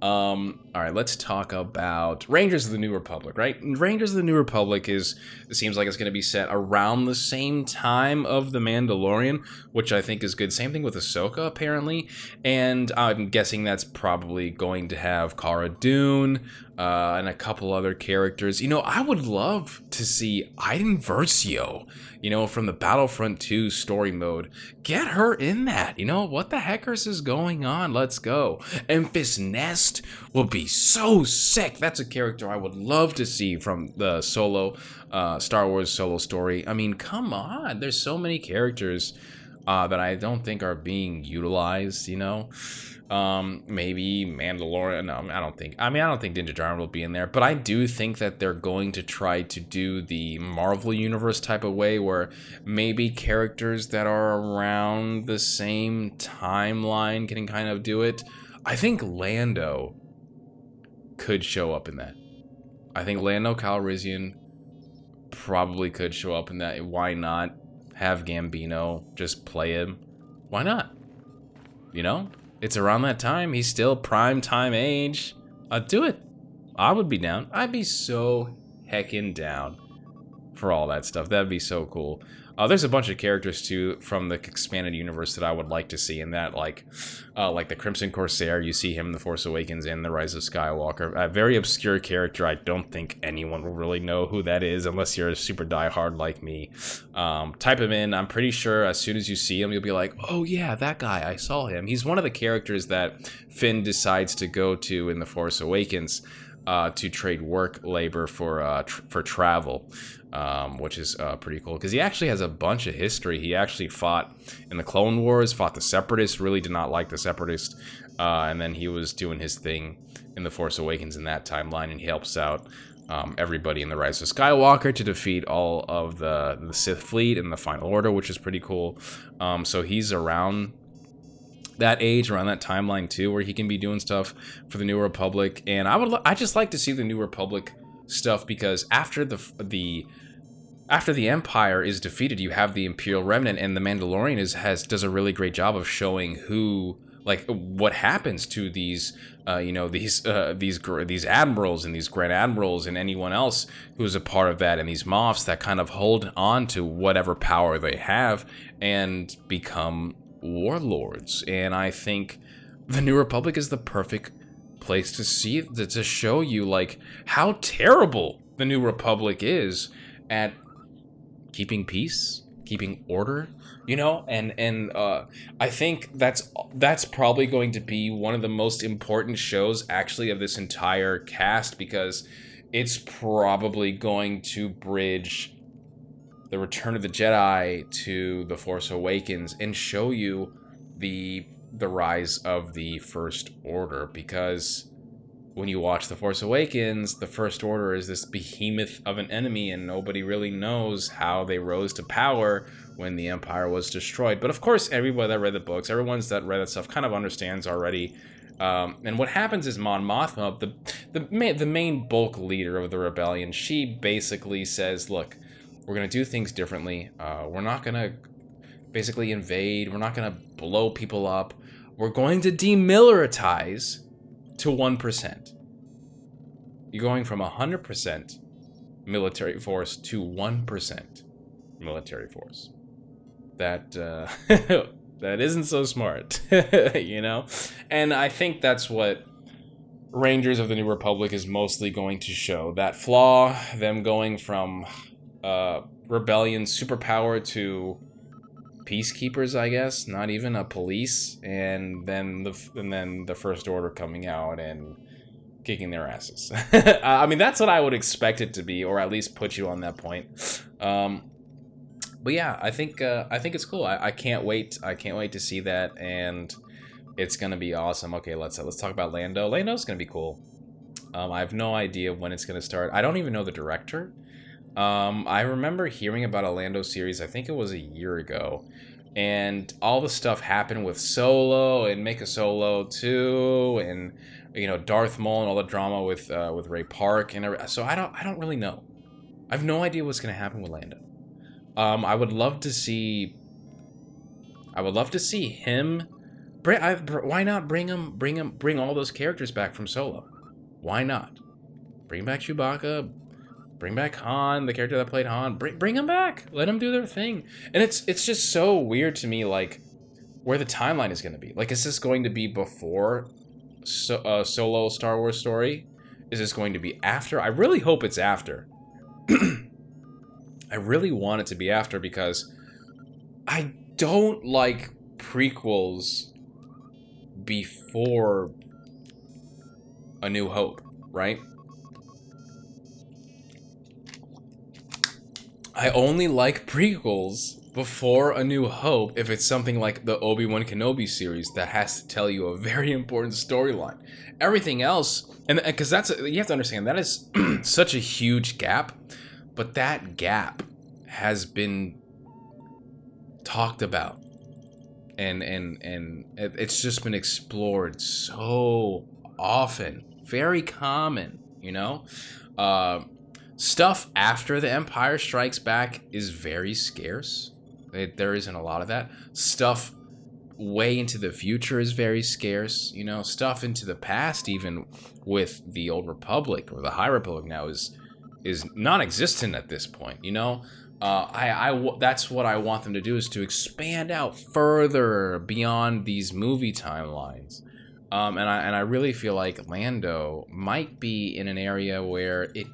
Um, all right, let's talk about Rangers of the New Republic, right? Rangers of the New Republic is it seems like it's going to be set around the same time of The Mandalorian, which I think is good. Same thing with Ahsoka, apparently, and I'm guessing that's probably going to have Cara Dune, uh, and a couple other characters. You know, I would love to see Iden Versio, you know, from the Battlefront 2 story mode. Get her in that. You know, what the heckers is going on? Let's go. Enfys Nest will be so sick. That's a character I would love to see from the solo uh, Star Wars solo story. I mean, come on. There's so many characters uh, that I don't think are being utilized, you know? Um, maybe Mandalorian. No, I don't think. I mean, I don't think Din Djarin will be in there, but I do think that they're going to try to do the Marvel Universe type of way, where maybe characters that are around the same timeline can kind of do it. I think Lando could show up in that. I think Lando Calrissian probably could show up in that. Why not have Gambino just play him? Why not? You know, it's around that time. He's still prime time age. I'd do it. I would be down. I'd be so heckin' down for all that stuff. That'd be so cool. Uh, there's a bunch of characters too from the expanded universe that I would like to see in that, like, uh, like the Crimson Corsair. You see him in the Force Awakens and the Rise of Skywalker. A very obscure character. I don't think anyone will really know who that is unless you're a super diehard like me. Um, type him in. I'm pretty sure as soon as you see him, you'll be like, "Oh yeah, that guy. I saw him." He's one of the characters that Finn decides to go to in the Force Awakens. Uh, to trade work labor for uh, tr- for travel um, which is uh, pretty cool because he actually has a bunch of history. He actually fought in the Clone Wars, fought the Separatists, really did not like the Separatists, uh, and then he was doing his thing in the Force Awakens in that timeline, and he helps out um, everybody in the Rise of Skywalker to defeat all of the the Sith fleet in the Final Order, which is pretty cool. Um, so he's around that age around that timeline too where he can be doing stuff for the new republic and i would i just like to see the new republic stuff because after the the after the Empire is defeated, you have the Imperial Remnant, and the Mandalorian is has does a really great job of showing who like what happens to these uh, you know these uh, these these admirals and these grand admirals and anyone else who's a part of that and these moffs that kind of hold on to whatever power they have and become warlords. And i think the new republic is the perfect place to see to show you like how terrible the new republic is at keeping peace, keeping order, you know, and and uh, I think that's that's probably going to be one of the most important shows actually of this entire cast because it's probably going to bridge the Return of the Jedi to the Force Awakens and show you the the rise of the First Order because when you watch The Force Awakens, the First Order is this behemoth of an enemy, and nobody really knows how they rose to power when the Empire was destroyed. But of course, everybody that read the books, everyone's that read that stuff, kind of understands already. Um, and what happens is Mon Mothma, the the main, the main bulk leader of the rebellion, she basically says, "Look, we're gonna do things differently. Uh, we're not gonna basically invade. We're not gonna blow people up. We're going to demilitarize." to 1%. You're going from 100% military force to 1% military force. That uh, [LAUGHS] that isn't so smart, [LAUGHS] you know? And I think that's what Rangers of the New Republic is mostly going to show. That flaw, them going from uh, rebellion superpower to peacekeepers, I guess, not even a police, and then the and then the first order coming out and kicking their asses. [LAUGHS] I mean, that's what I would expect it to be, or at least put you on that point. Um, but yeah, I think uh, I think it's cool. I, I can't wait. I can't wait to see that, and it's gonna be awesome. Okay, let's let's talk about Lando. Lando's gonna be cool. Um, I have no idea when it's gonna start. I don't even know the director. Um, I remember hearing about a Lando series, I think it was a year ago, and all the stuff happened with Solo and Make a Solo 2 and you know Darth Maul and all the drama with uh, with Ray Park and everything. so I don't I don't really know. I have no idea what's going to happen with Lando. Um, I would love to see I would love to see him bring I, why not bring him bring him bring all those characters back from Solo? Why not? Bring back Chewbacca, Bring back Han, the character that played Han. Bring bring them back. Let him do their thing. And it's it's just so weird to me, like where the timeline is going to be. Like, is this going to be before so, uh, solo Star Wars story? Is this going to be after? I really hope it's after. [CLEARS THROAT] I really want it to be after because I don't like prequels before A New Hope, right? I only like prequels before A New Hope if it's something like the Obi Wan Kenobi series that has to tell you a very important storyline. Everything else, and because that's you have to understand that is [CLEARS THROAT] such a huge gap, but that gap has been talked about, and and and it's just been explored so often, very common, you know. Uh, stuff after the Empire Strikes Back is very scarce it, there isn't a lot of that. Stuff way into the future is very scarce. You know, stuff into the past, even with the Old Republic or the High Republic now, is is non-existent at this point. You know, uh, I, I that's what I want them to do is to expand out further beyond these movie timelines. Um, and I and I really feel like Lando might be in an area where it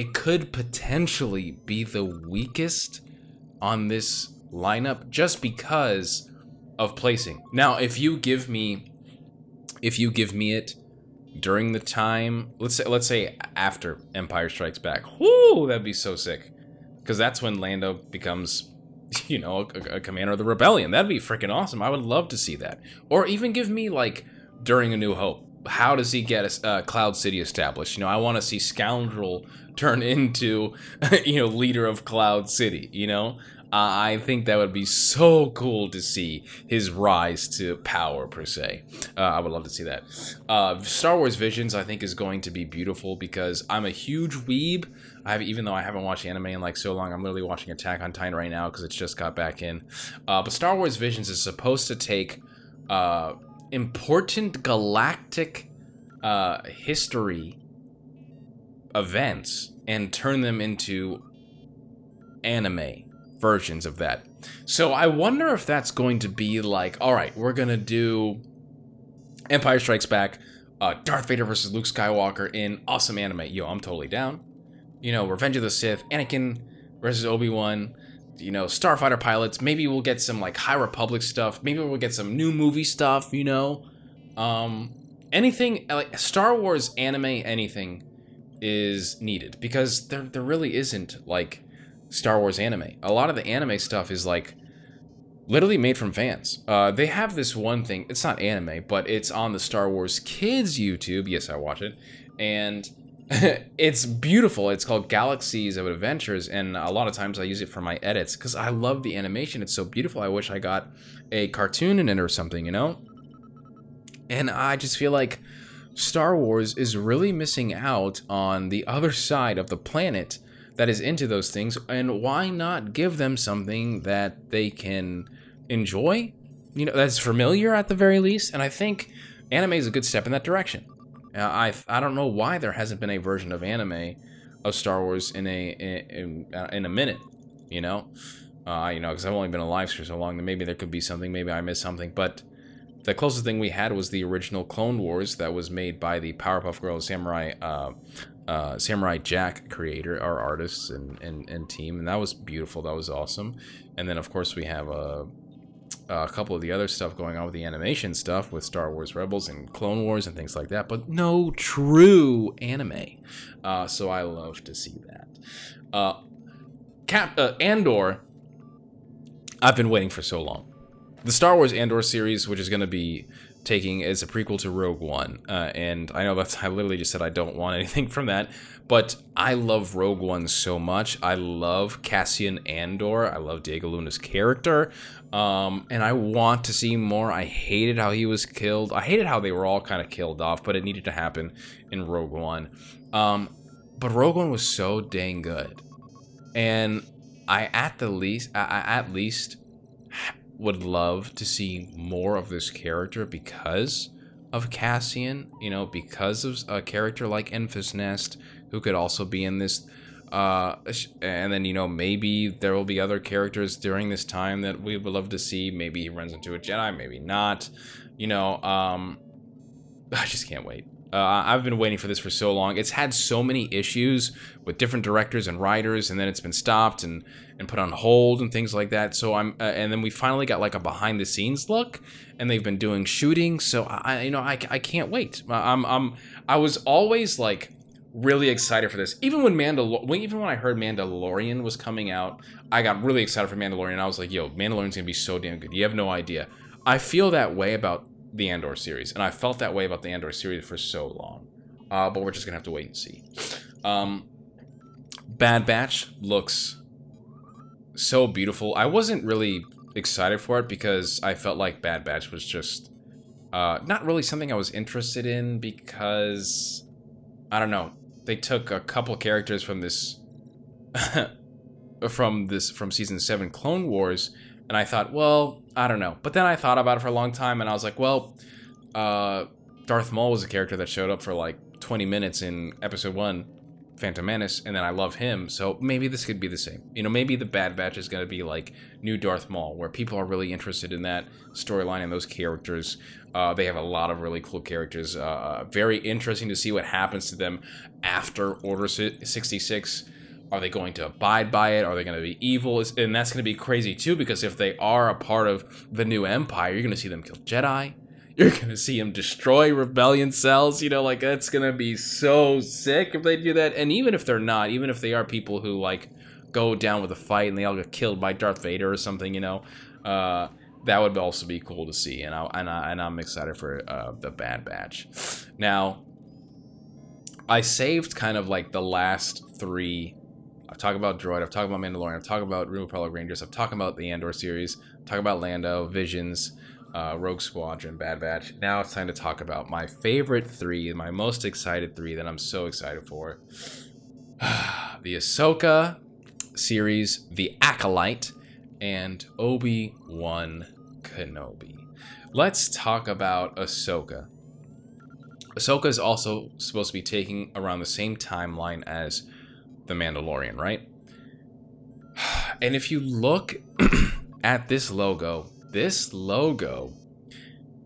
it could potentially be the weakest on this lineup just because of placing. Now, if you give me if you give me it during the time, let's say let's say after Empire Strikes Back. Whoo, that'd be so sick. Cuz that's when Lando becomes [LAUGHS] you know, a, a commander of the rebellion. That'd be freaking awesome. I would love to see that. Or even give me like during A New Hope. How does he get a uh, Cloud City established? You know, I want to see Scoundrel turn into, [LAUGHS] you know, leader of Cloud City. You know, I think that would be so cool to see his rise to power, per se. Uh, I would love to see that. Uh, Star Wars Visions, I think, is going to be beautiful because I'm a huge weeb. I have, even though I haven't watched anime in like so long, I'm literally watching Attack on Titan right now because it's just got back in. Uh, but Star Wars Visions is supposed to take uh, important galactic uh, history events and turn them into anime versions of that. So I wonder if that's going to be like, all right, we're gonna do Empire Strikes Back, uh, Darth Vader versus Luke Skywalker in awesome anime. Yo, I'm totally down. You know, Revenge of the Sith, Anakin versus Obi Wan. You know, Starfighter pilots. Maybe we'll get some like High Republic stuff. Maybe we'll get some new movie stuff. You know, um, anything like Star Wars anime, anything is needed because there there really isn't like Star Wars anime. A lot of the anime stuff is like literally made from fans. Uh, they have this one thing. It's not anime, but it's on the Star Wars Kids YouTube. Yes, I watch it, and [LAUGHS] it's beautiful. It's called Galaxies of Adventures, and a lot of times I use it for my edits because I love the animation. It's so beautiful. I wish I got a cartoon in it or something, you know. And I just feel like Star Wars is really missing out on the other side of the planet that is into those things and why not give them something that they can enjoy you know that's familiar at the very least and i think anime is a good step in that direction i i don't know why there hasn't been a version of anime of star wars in a in, in, uh, a minute you know uh, you know because i've only been alive for so long that maybe there could be something maybe i missed something but the closest thing we had was the original Clone Wars that was made by the Powerpuff Girls Samurai uh, uh, Samurai Jack creator, our artists and, and, and team, and that was beautiful. That was awesome. And then of course we have a, a couple of the other stuff going on with the animation stuff with Star Wars Rebels and Clone Wars and things like that, but no true anime. Uh, so I love to see that. Uh, Cap uh, Andor. I've been waiting for so long. The Star Wars Andor series, which is going to be taking as a prequel to Rogue One. Uh, and I know that's I literally just said I don't want [LAUGHS] anything from that, but I love Rogue One so much. I love Cassian Andor. I love Diego Luna's character. Um, and I want to see more. I hated how he was killed. I hated how they were all kind of killed off, but it needed to happen in Rogue One. Um, but Rogue One was so dang good. And I at the least I, at least would love to see more of this character because of Cassian, you know, because of a character like Enfys Nest, who could also be in this. Uh, and then, you know, maybe there will be other characters during this time that we would love to see. Maybe he runs into a Jedi, maybe not. You know, um, [LAUGHS] I just can't wait. Uh, I've been waiting for this for so long. It's had so many issues with different directors and writers, and then it's been stopped and and put on hold and things like that. So I'm, uh, and then we finally got like a behind the scenes look, and they've been doing shooting. So I, you know, I, I can't wait. I'm, I'm, I was always like really excited for this. Even when Mandalor, even when I heard Mandalorian was coming out, I got really excited for Mandalorian. I was like, yo, Mandalorian's gonna be so damn good. You have no idea. I feel that way about the Andor series, and I felt that way about the Andor series for so long. Uh, but we're just gonna have to wait and see. Um, Bad Batch looks so beautiful. I wasn't really excited for it because I felt like Bad Batch was just uh, not really something I was interested in because I don't know. They took a couple characters from this [LAUGHS] from this from season 7 Clone Wars and I thought, well, I don't know. But then I thought about it for a long time and I was like, well, uh, Darth Maul was a character that showed up for like 20 minutes in episode 1 Phantom Menace, and then I love him. So maybe this could be the same. You know, maybe the Bad Batch is going to be like new Darth Maul, where people are really interested in that storyline and those characters. Uh, they have a lot of really cool characters. Uh, uh very interesting to see what happens to them after Order 66. Are they going to abide by it? Are they going to be evil? And that's going to be crazy too, because if they are a part of the new Empire, you're going to see them kill Jedi you're gonna see them destroy rebellion cells. You know, like that's gonna be so sick if they do that. And even if they're not, even if they are people who like go down with a fight and they all get killed by Darth Vader or something, you know, uh, that would also be cool to see. And I and I and I'm excited for uh, the Bad Batch. Now, I saved kind of like the last three. I've talked about Droid. I've talked about Mandalorian. I've talked about Republic Rangers. I've talked about the Andor series. I've talked about Lando, Visions uh, Rogue Squadron, Bad Batch. Now it's time to talk about my favorite three, my most excited three that I'm so excited for. [SIGHS] the Ahsoka series, The Acolyte, and Obi Wan Kenobi. Let's talk about Ahsoka. Ahsoka is also supposed to be taking around the same timeline as The Mandalorian, right? [SIGHS] And if you look [CLEARS THROAT] at this logo, this logo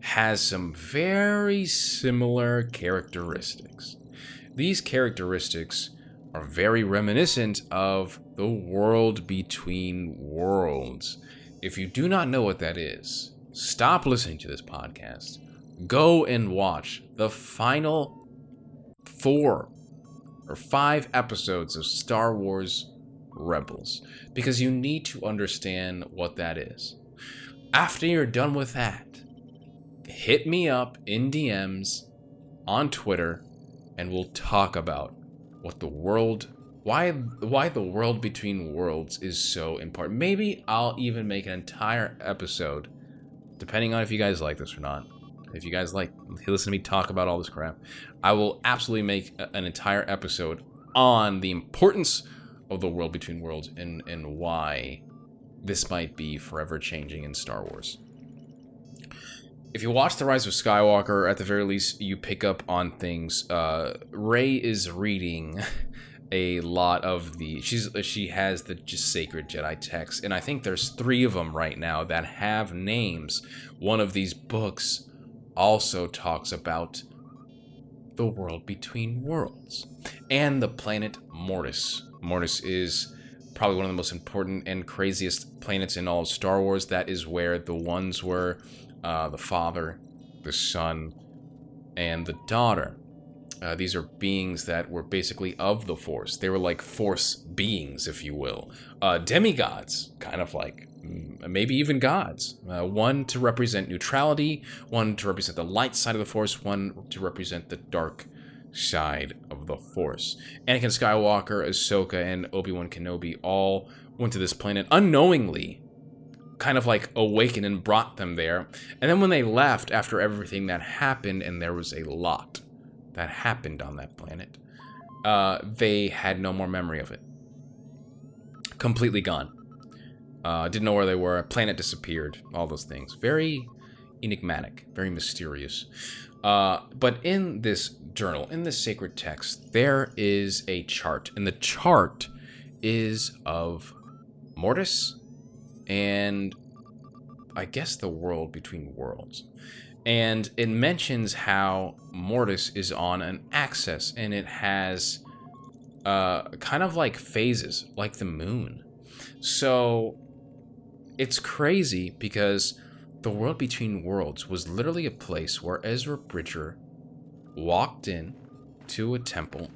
has some very similar characteristics. These characteristics are very reminiscent of the world between worlds. If you do not know what that is, stop listening to this podcast. Go and watch the final four or five episodes of Star Wars Rebels because you need to understand what that is after you're done with that, hit me up in DMs on Twitter and we'll talk about what the world why why the world between worlds is so important. Maybe I'll even make an entire episode depending on if you guys like this or not. If you guys like listen to me talk about all this crap, I will absolutely make an entire episode on the importance of the world between worlds and and why this might be forever changing in Star Wars. If you watch The Rise of Skywalker, at the very least, you pick up on things. Uh, Rey is reading [LAUGHS] a lot of the she's she has the just sacred Jedi texts, and I think there's three of them right now that have names. One of these books also talks about the world between worlds and the planet Mortis. Mortis is probably one of the most important and craziest planets in all of Star Wars. That is where the ones were uh, the father, the son, and the daughter. Uh, these are beings that were basically of the Force. They were like Force beings, if you will. Uh, demigods, kind of like mm, maybe even gods. Uh, one to represent neutrality, one to represent the light side of the Force, one to represent the dark side of the Force. Anakin Skywalker, Ahsoka, and Obi Wan Kenobi all went to this planet unknowingly, kind of like awakened and brought them there. And then when they left after everything that happened, and there was a lot that happened on that planet, uh, they had no more memory of it. Completely gone. Uh, didn't know where they were. Planet disappeared. All those things. Very enigmatic. Very mysterious. Uh, but in this journal, in this sacred text, there is a chart, and the chart is of Mortis and I guess the world between worlds. And it mentions how Mortis is on an axis and it has uh, kind of like phases, like the moon. So it's crazy because the world between worlds was literally a place where Ezra Bridger walked in to a temple,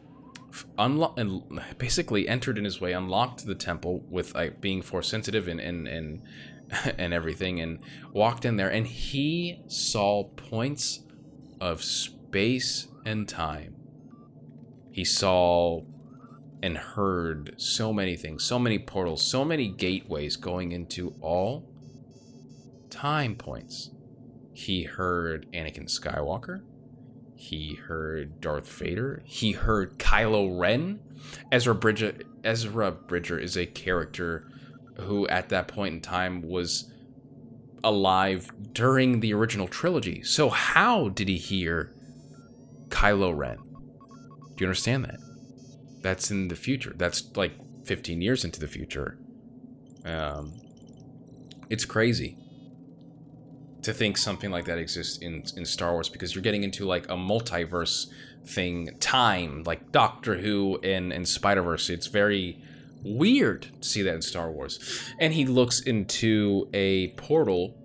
unlo- and basically entered in his way, unlocked the temple with like being force sensitive and and and [LAUGHS] and everything, and walked in there, and he saw points of space and time. He saw and heard so many things, so many portals, so many gateways going into all time points. He heard Anakin Skywalker. He heard Darth Vader. He heard Kylo Ren. Ezra Bridger Ezra Bridger is a character who at that point in time was alive during the original trilogy. So how did he hear Kylo Ren? Do you understand that? That's in the future. That's like 15 years into the future. Um, it's crazy to think something like that exists in in Star Wars because you're getting into like a multiverse thing, time, like Doctor Who and and Spider Verse. It's very weird to see that in Star Wars. And he looks into a portal,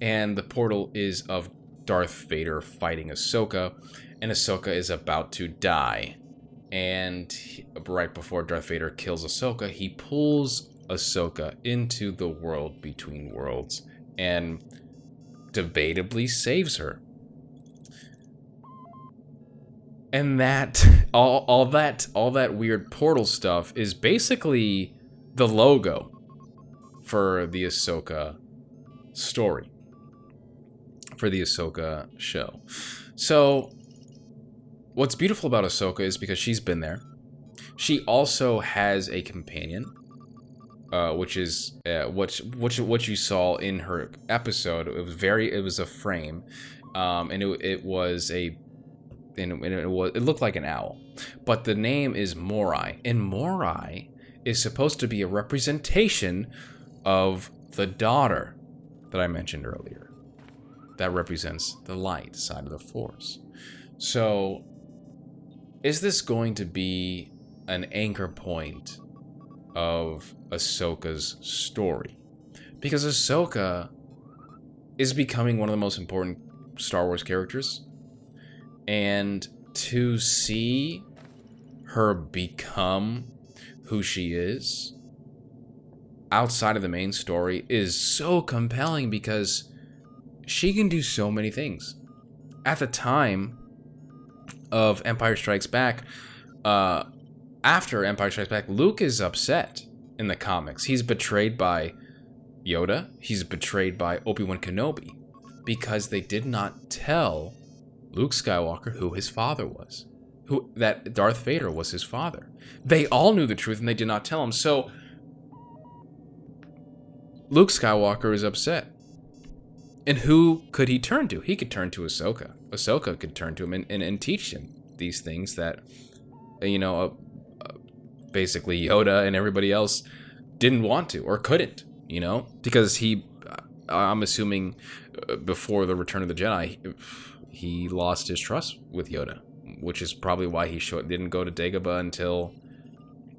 and the portal is of Darth Vader fighting Ahsoka, and Ahsoka is about to die. And right before Darth Vader kills Ahsoka, he pulls Ahsoka into the world between worlds and debatably saves her. And that all all that all that weird portal stuff is basically the logo for the Ahsoka story. For the Ahsoka show. So what's beautiful about Ahsoka is because she's been there. She also has a companion uh, which is uh, what what what you saw in her episode. It was very it was a frame, um, and it, it was a and it, it was it looked like an owl, but the name is Morai, and Morai is supposed to be a representation of the daughter that I mentioned earlier. That represents the light side of the force. So, is this going to be an anchor point of Ahsoka's story. Because Ahsoka is becoming one of the most important Star Wars characters. And to see her become who she is outside of the main story is so compelling because she can do so many things. At the time of Empire Strikes Back, uh, after Empire Strikes Back, Luke is upset in the comics. He's betrayed by Yoda, he's betrayed by Obi Wan Kenobi because they did not tell Luke Skywalker who his father was. Who that Darth Vader was his father. They all knew the truth and they did not tell him. So Luke Skywalker is upset. And who could he turn to? He could turn to Ahsoka. Ahsoka could turn to him and, and, and teach him these things that, you know, uh, uh, basically Yoda and everybody else didn't want to or couldn't, you know, because he, uh, I'm assuming uh, before the Return of the Jedi, he lost his trust with Yoda, which is probably why he didn't go to Dagobah until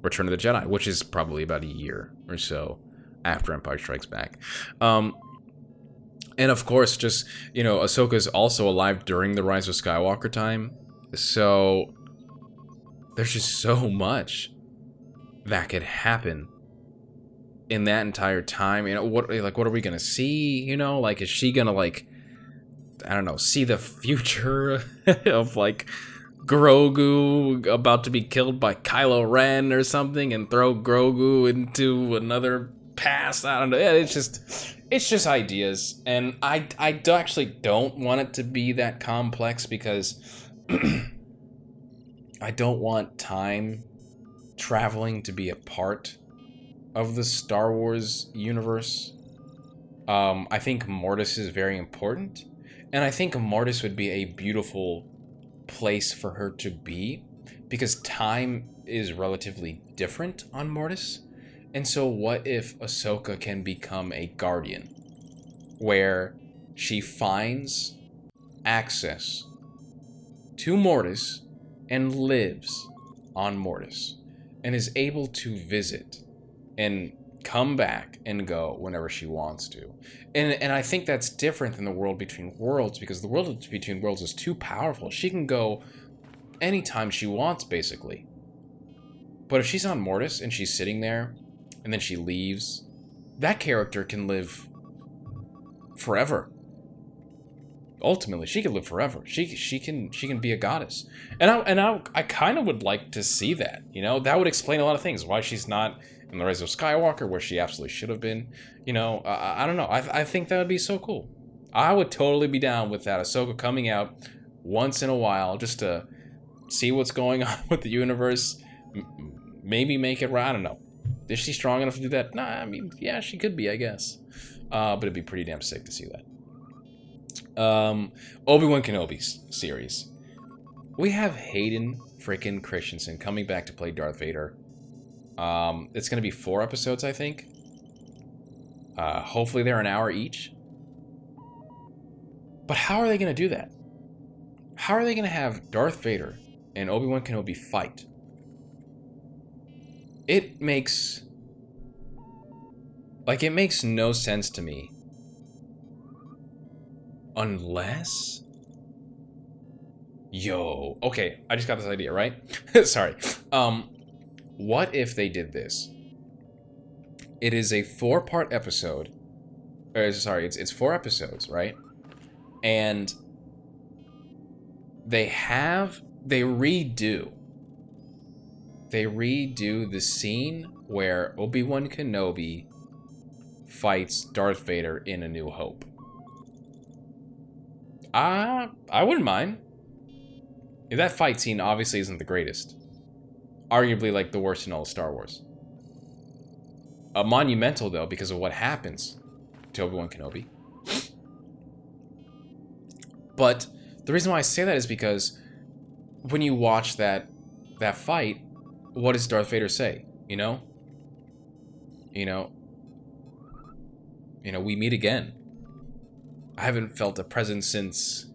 Return of the Jedi, which is probably about a year or so after Empire Strikes Back. Um, and of course, just you know, Ahsoka's also alive during the Rise of Skywalker time, so there's just so much that could happen in that entire time. You know, what like what are we gonna see? You know, like is she gonna like I don't know, see the future [LAUGHS] of like Grogu about to be killed by Kylo Ren or something and throw Grogu into another past? I don't know. It's just it's just ideas and I I do- actually don't want it to be that complex because [CLEARS THROAT] I don't want time traveling to be a part of the Star Wars universe. Um, I think Mortis is very important, and I think Mortis would be a beautiful place for her to be because time is relatively different on Mortis. And so, what if Ahsoka can become a guardian where she finds access to Mortis and lives on Mortis and is able to visit and come back and go whenever she wants to. And and I think that's different than the world between worlds because the world between worlds is too powerful. She can go anytime she wants basically. But if she's on Mortis and she's sitting there and then she leaves, that character can live forever. Ultimately, she can live forever. She she can she can be a goddess, and I and I I kind of would like to see that. You know, that would explain a lot of things. Why she's not in the Rise of Skywalker, where she absolutely should have been. You know, I, I don't know. I I think that would be so cool. I would totally be down with that. Ahsoka coming out once in a while just to see what's going [LAUGHS] on with the universe. M- maybe make it right. I don't know. Is she strong enough to do that? Nah, I mean, yeah, she could be, I guess. Uh, but it'd be pretty damn sick to see that. Um, Obi Wan Kenobi's series. We have Hayden freaking Christensen coming back to play Darth Vader. Um, it's going to be four episodes, I think. Uh, hopefully, they're an hour each. But how are they going to do that? How are they going to have Darth Vader and Obi Wan Kenobi fight? It makes. Like, it makes no sense to me Unless. Yo. Okay, I just got this idea, right? [LAUGHS] Sorry. Um, what if they did this? It is a four part episode. Or, sorry, it's, it's four episodes, right? And they have. They redo. They redo the scene where Obi Wan Kenobi fights Darth Vader in A New Hope. Uh, I wouldn't mind. That fight scene obviously isn't the greatest. Arguably, like, the worst in all of Star Wars. A monumental, though, because of what happens to Obi-Wan Kenobi. But the reason why I say that is because when you watch that that fight, what does Darth Vader say? You know? You know? You know, we meet again. I haven't felt a presence since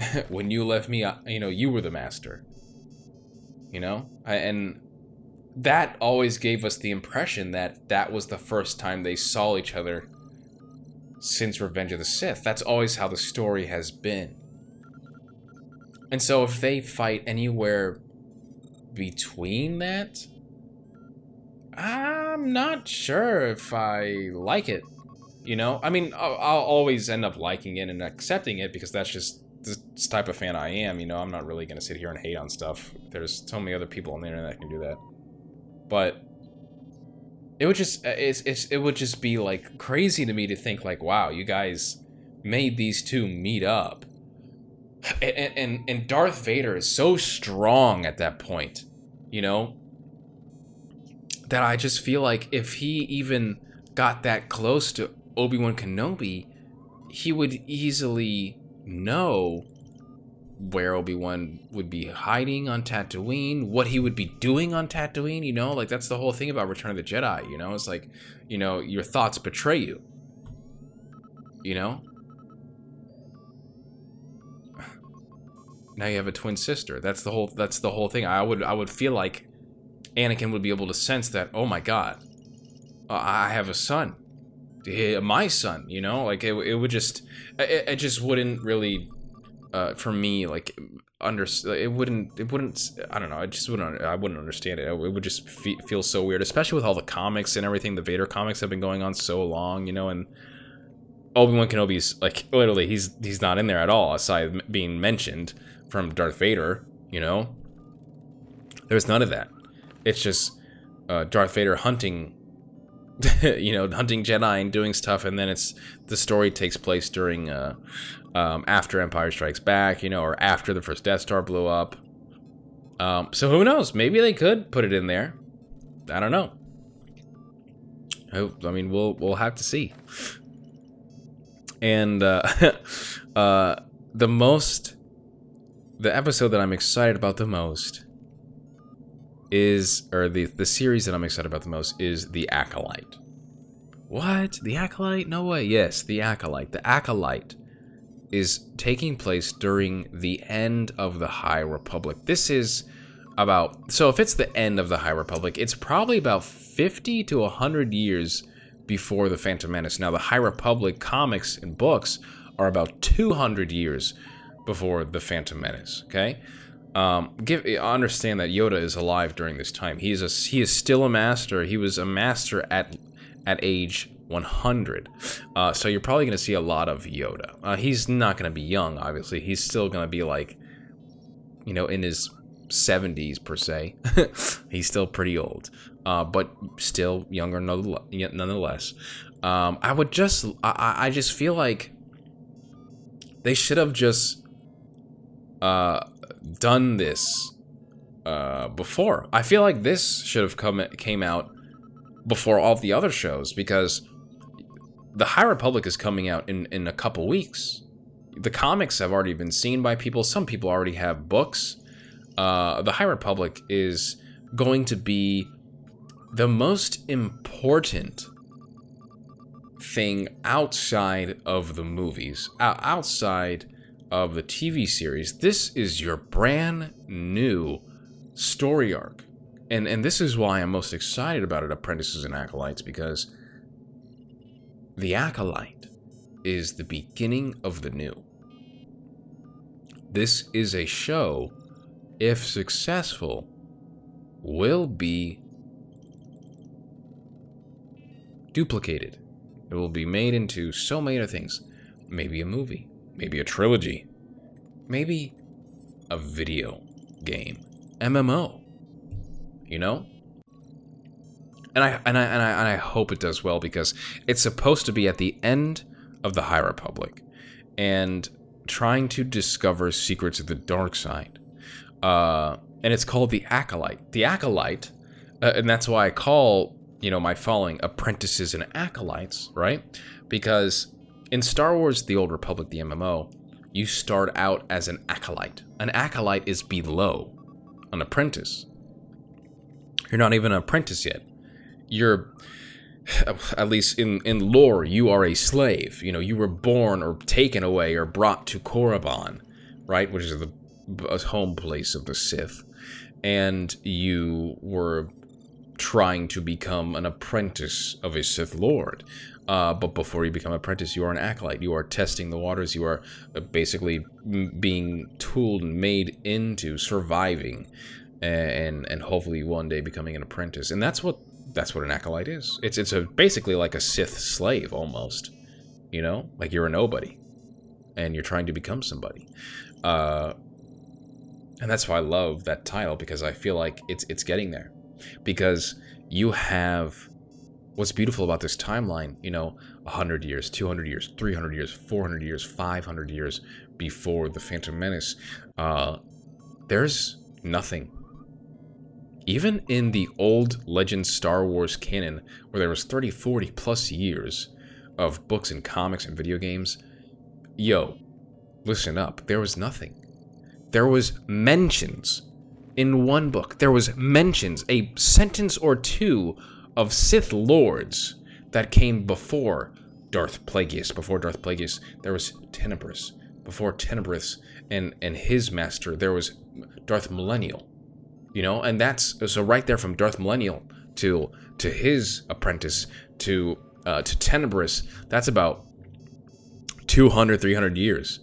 [LAUGHS] when you left me. You know, you were the master. You know, I, and that always gave us the impression that that was the first time they saw each other since Revenge of the Sith. That's always how the story has been. And so if they fight anywhere between that, I'm not sure if I like it. You know, I mean, I'll, I'll, always end up liking it and accepting it because that's just type of fan I am. You know, I'm not really gonna sit here and hate on stuff. There's so many other people on the internet that can do that. But it would just uh, it's, it's it would just be like crazy to me to think like, wow, you guys made these two meet up. And, and and Darth Vader is so strong at that point, you know, that I just feel like if he even got that close to Obi Wan Kenobi, he would easily know where Obi Wan would be hiding on Tatooine, what he would be doing on Tatooine. You know, like that's the whole thing about Return of the Jedi. You know, it's like, you know, your thoughts betray you. You know. Now you have a twin sister. That's the whole. That's the whole thing. I would. I would feel like Anakin would be able to sense that. Oh my God, uh, I have a son my son you know like it, it would just it, it just wouldn't really uh, for me like under it wouldn't it wouldn't i don't know i just wouldn't i wouldn't understand it. It would just fe- feel so weird especially with all the comics and everything. The vader comics have been going on so long you know and obi-wan kenobi's like literally he's he's not in there at all aside being mentioned from darth vader you know? There's none of that. It's just uh, darth vader hunting [LAUGHS] you know, hunting Jedi and doing stuff, and then it's the story takes place during uh, um, after Empire Strikes Back, you know, or after the first Death Star blew up. Um, so who knows? Maybe they could put it in there. I don't know. I, I mean, we'll we'll have to see. And uh, [LAUGHS] uh, the most, the episode that I'm excited about the most is or the the series that I'm excited about the most is The Acolyte. What? The Acolyte? No way. Yes, the Acolyte. The Acolyte is taking place during the end of the High Republic. This is about so if it's the end of the High Republic, it's probably about 50 to 100 years before the Phantom Menace. Now the High Republic comics and books are about 200 years before the Phantom Menace, okay? Um, give understand that Yoda is alive during this time. He is a he is still a master. He was a master at at age 100. Uh, so you're probably going to see a lot of Yoda. Uh, he's not going to be young, obviously. He's still going to be like, you know, in his 70s per se. [LAUGHS] he's still pretty old, uh, but still younger nonetheless. Um, I would just, I, I just feel like they should have just uh, done this uh, before. I feel like this should have come came out before all the other shows because the High Republic is coming out in, in a couple weeks. The comics have already been seen by people. Some people already have books. Uh, the High Republic is going to be the most important thing outside of the movies, outside of the TV series. This is your brand new story arc. And and this is why I'm most excited about it, Apprentices and Acolytes, because the Acolyte is the beginning of the new. This is a show, if successful, will be duplicated. It will be made into so many other things. Maybe a movie, maybe a trilogy, maybe a video game, MMO. You know? and I and I and I and I hope it does well because it's supposed to be at the end of the High Republic, and trying to discover secrets of the dark side. Uh, and it's called the Acolyte. The Acolyte, uh, and that's why I call you know my following apprentices and acolytes, right? Because in Star Wars: The Old Republic, the MMO, you start out as an acolyte. An acolyte is below. An apprentice. You're not even an apprentice yet. You're at least in in lore you are a slave. You know you were born or taken away or brought to korriban right? Which is the home place of the sith. And you were trying to become an apprentice of a sith lord uh, but before you become apprentice you are an acolyte you are testing the waters you are uh, basically being tooled and made into surviving and and hopefully one day becoming an apprentice and that's what that's what an acolyte is. It's it's a basically like a Sith slave almost. You know, like you're a nobody, and you're trying to become somebody. Uh, and that's why I love that title because I feel like it's it's getting there, because you have what's beautiful about this timeline. You know, hundred years, two hundred years, three hundred years, four hundred years, five hundred years before the Phantom Menace. Uh, there's nothing even in the old Legend Star Wars canon, where there was 30, 40 plus years of books and comics and video games, yo, listen up, there was nothing. There was mentions in one book. There was mentions, a sentence or two of Sith lords that came before Darth Plagueis. Before Darth Plagueis, there was Tenebrous. Before Tenebrous and and his master, there was Darth Millennial you know and that's so right there from darth millennial to to his apprentice to uh, to tenebrous that's about 200 300 years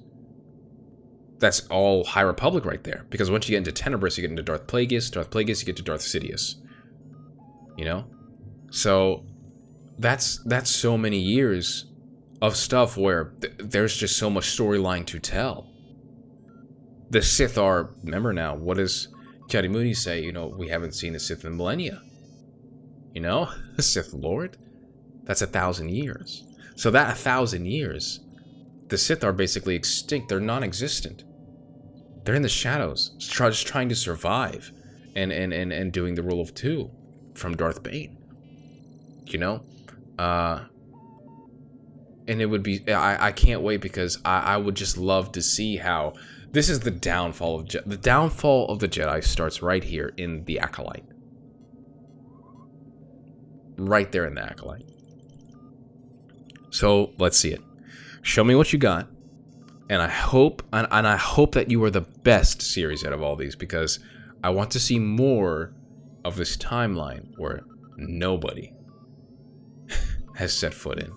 that's all high republic right there because once you get into Tenebrous, you get into darth plagueis darth plagueis you get to darth sidious you know so that's that's so many years of stuff where th- there's just so much storyline to tell the sith are remember now what Ki-Adi-Mundi say, you know, we haven't seen a Sith in millennia. You know, [LAUGHS] a Sith Lord? That's a thousand years. So that a thousand years, the Sith are basically extinct. They're non-existent. They're in the shadows, just trying to survive, and and and and doing the rule of two, from Darth Bane. You know, uh, and it would be I I can't wait because I I would just love to see how this is the downfall of Je- the downfall of the Jedi starts right here in the acolyte. Right there in the acolyte. So let's see it. Show me what you got, and I hope and, and I hope that you are the best series out of all these because I want to see more of this timeline where nobody has set foot in.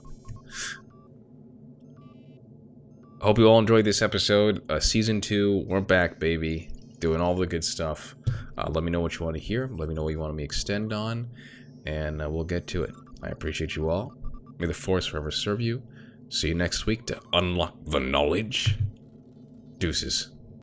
Hope you all enjoyed this episode. Uh, season two, we're back, baby, doing all the good stuff. Uh, let me know what you want to hear. Let me know what you want me to extend on, and uh, we'll get to it. I appreciate you all. May the force forever serve you. See you next week to unlock the knowledge. Deuces.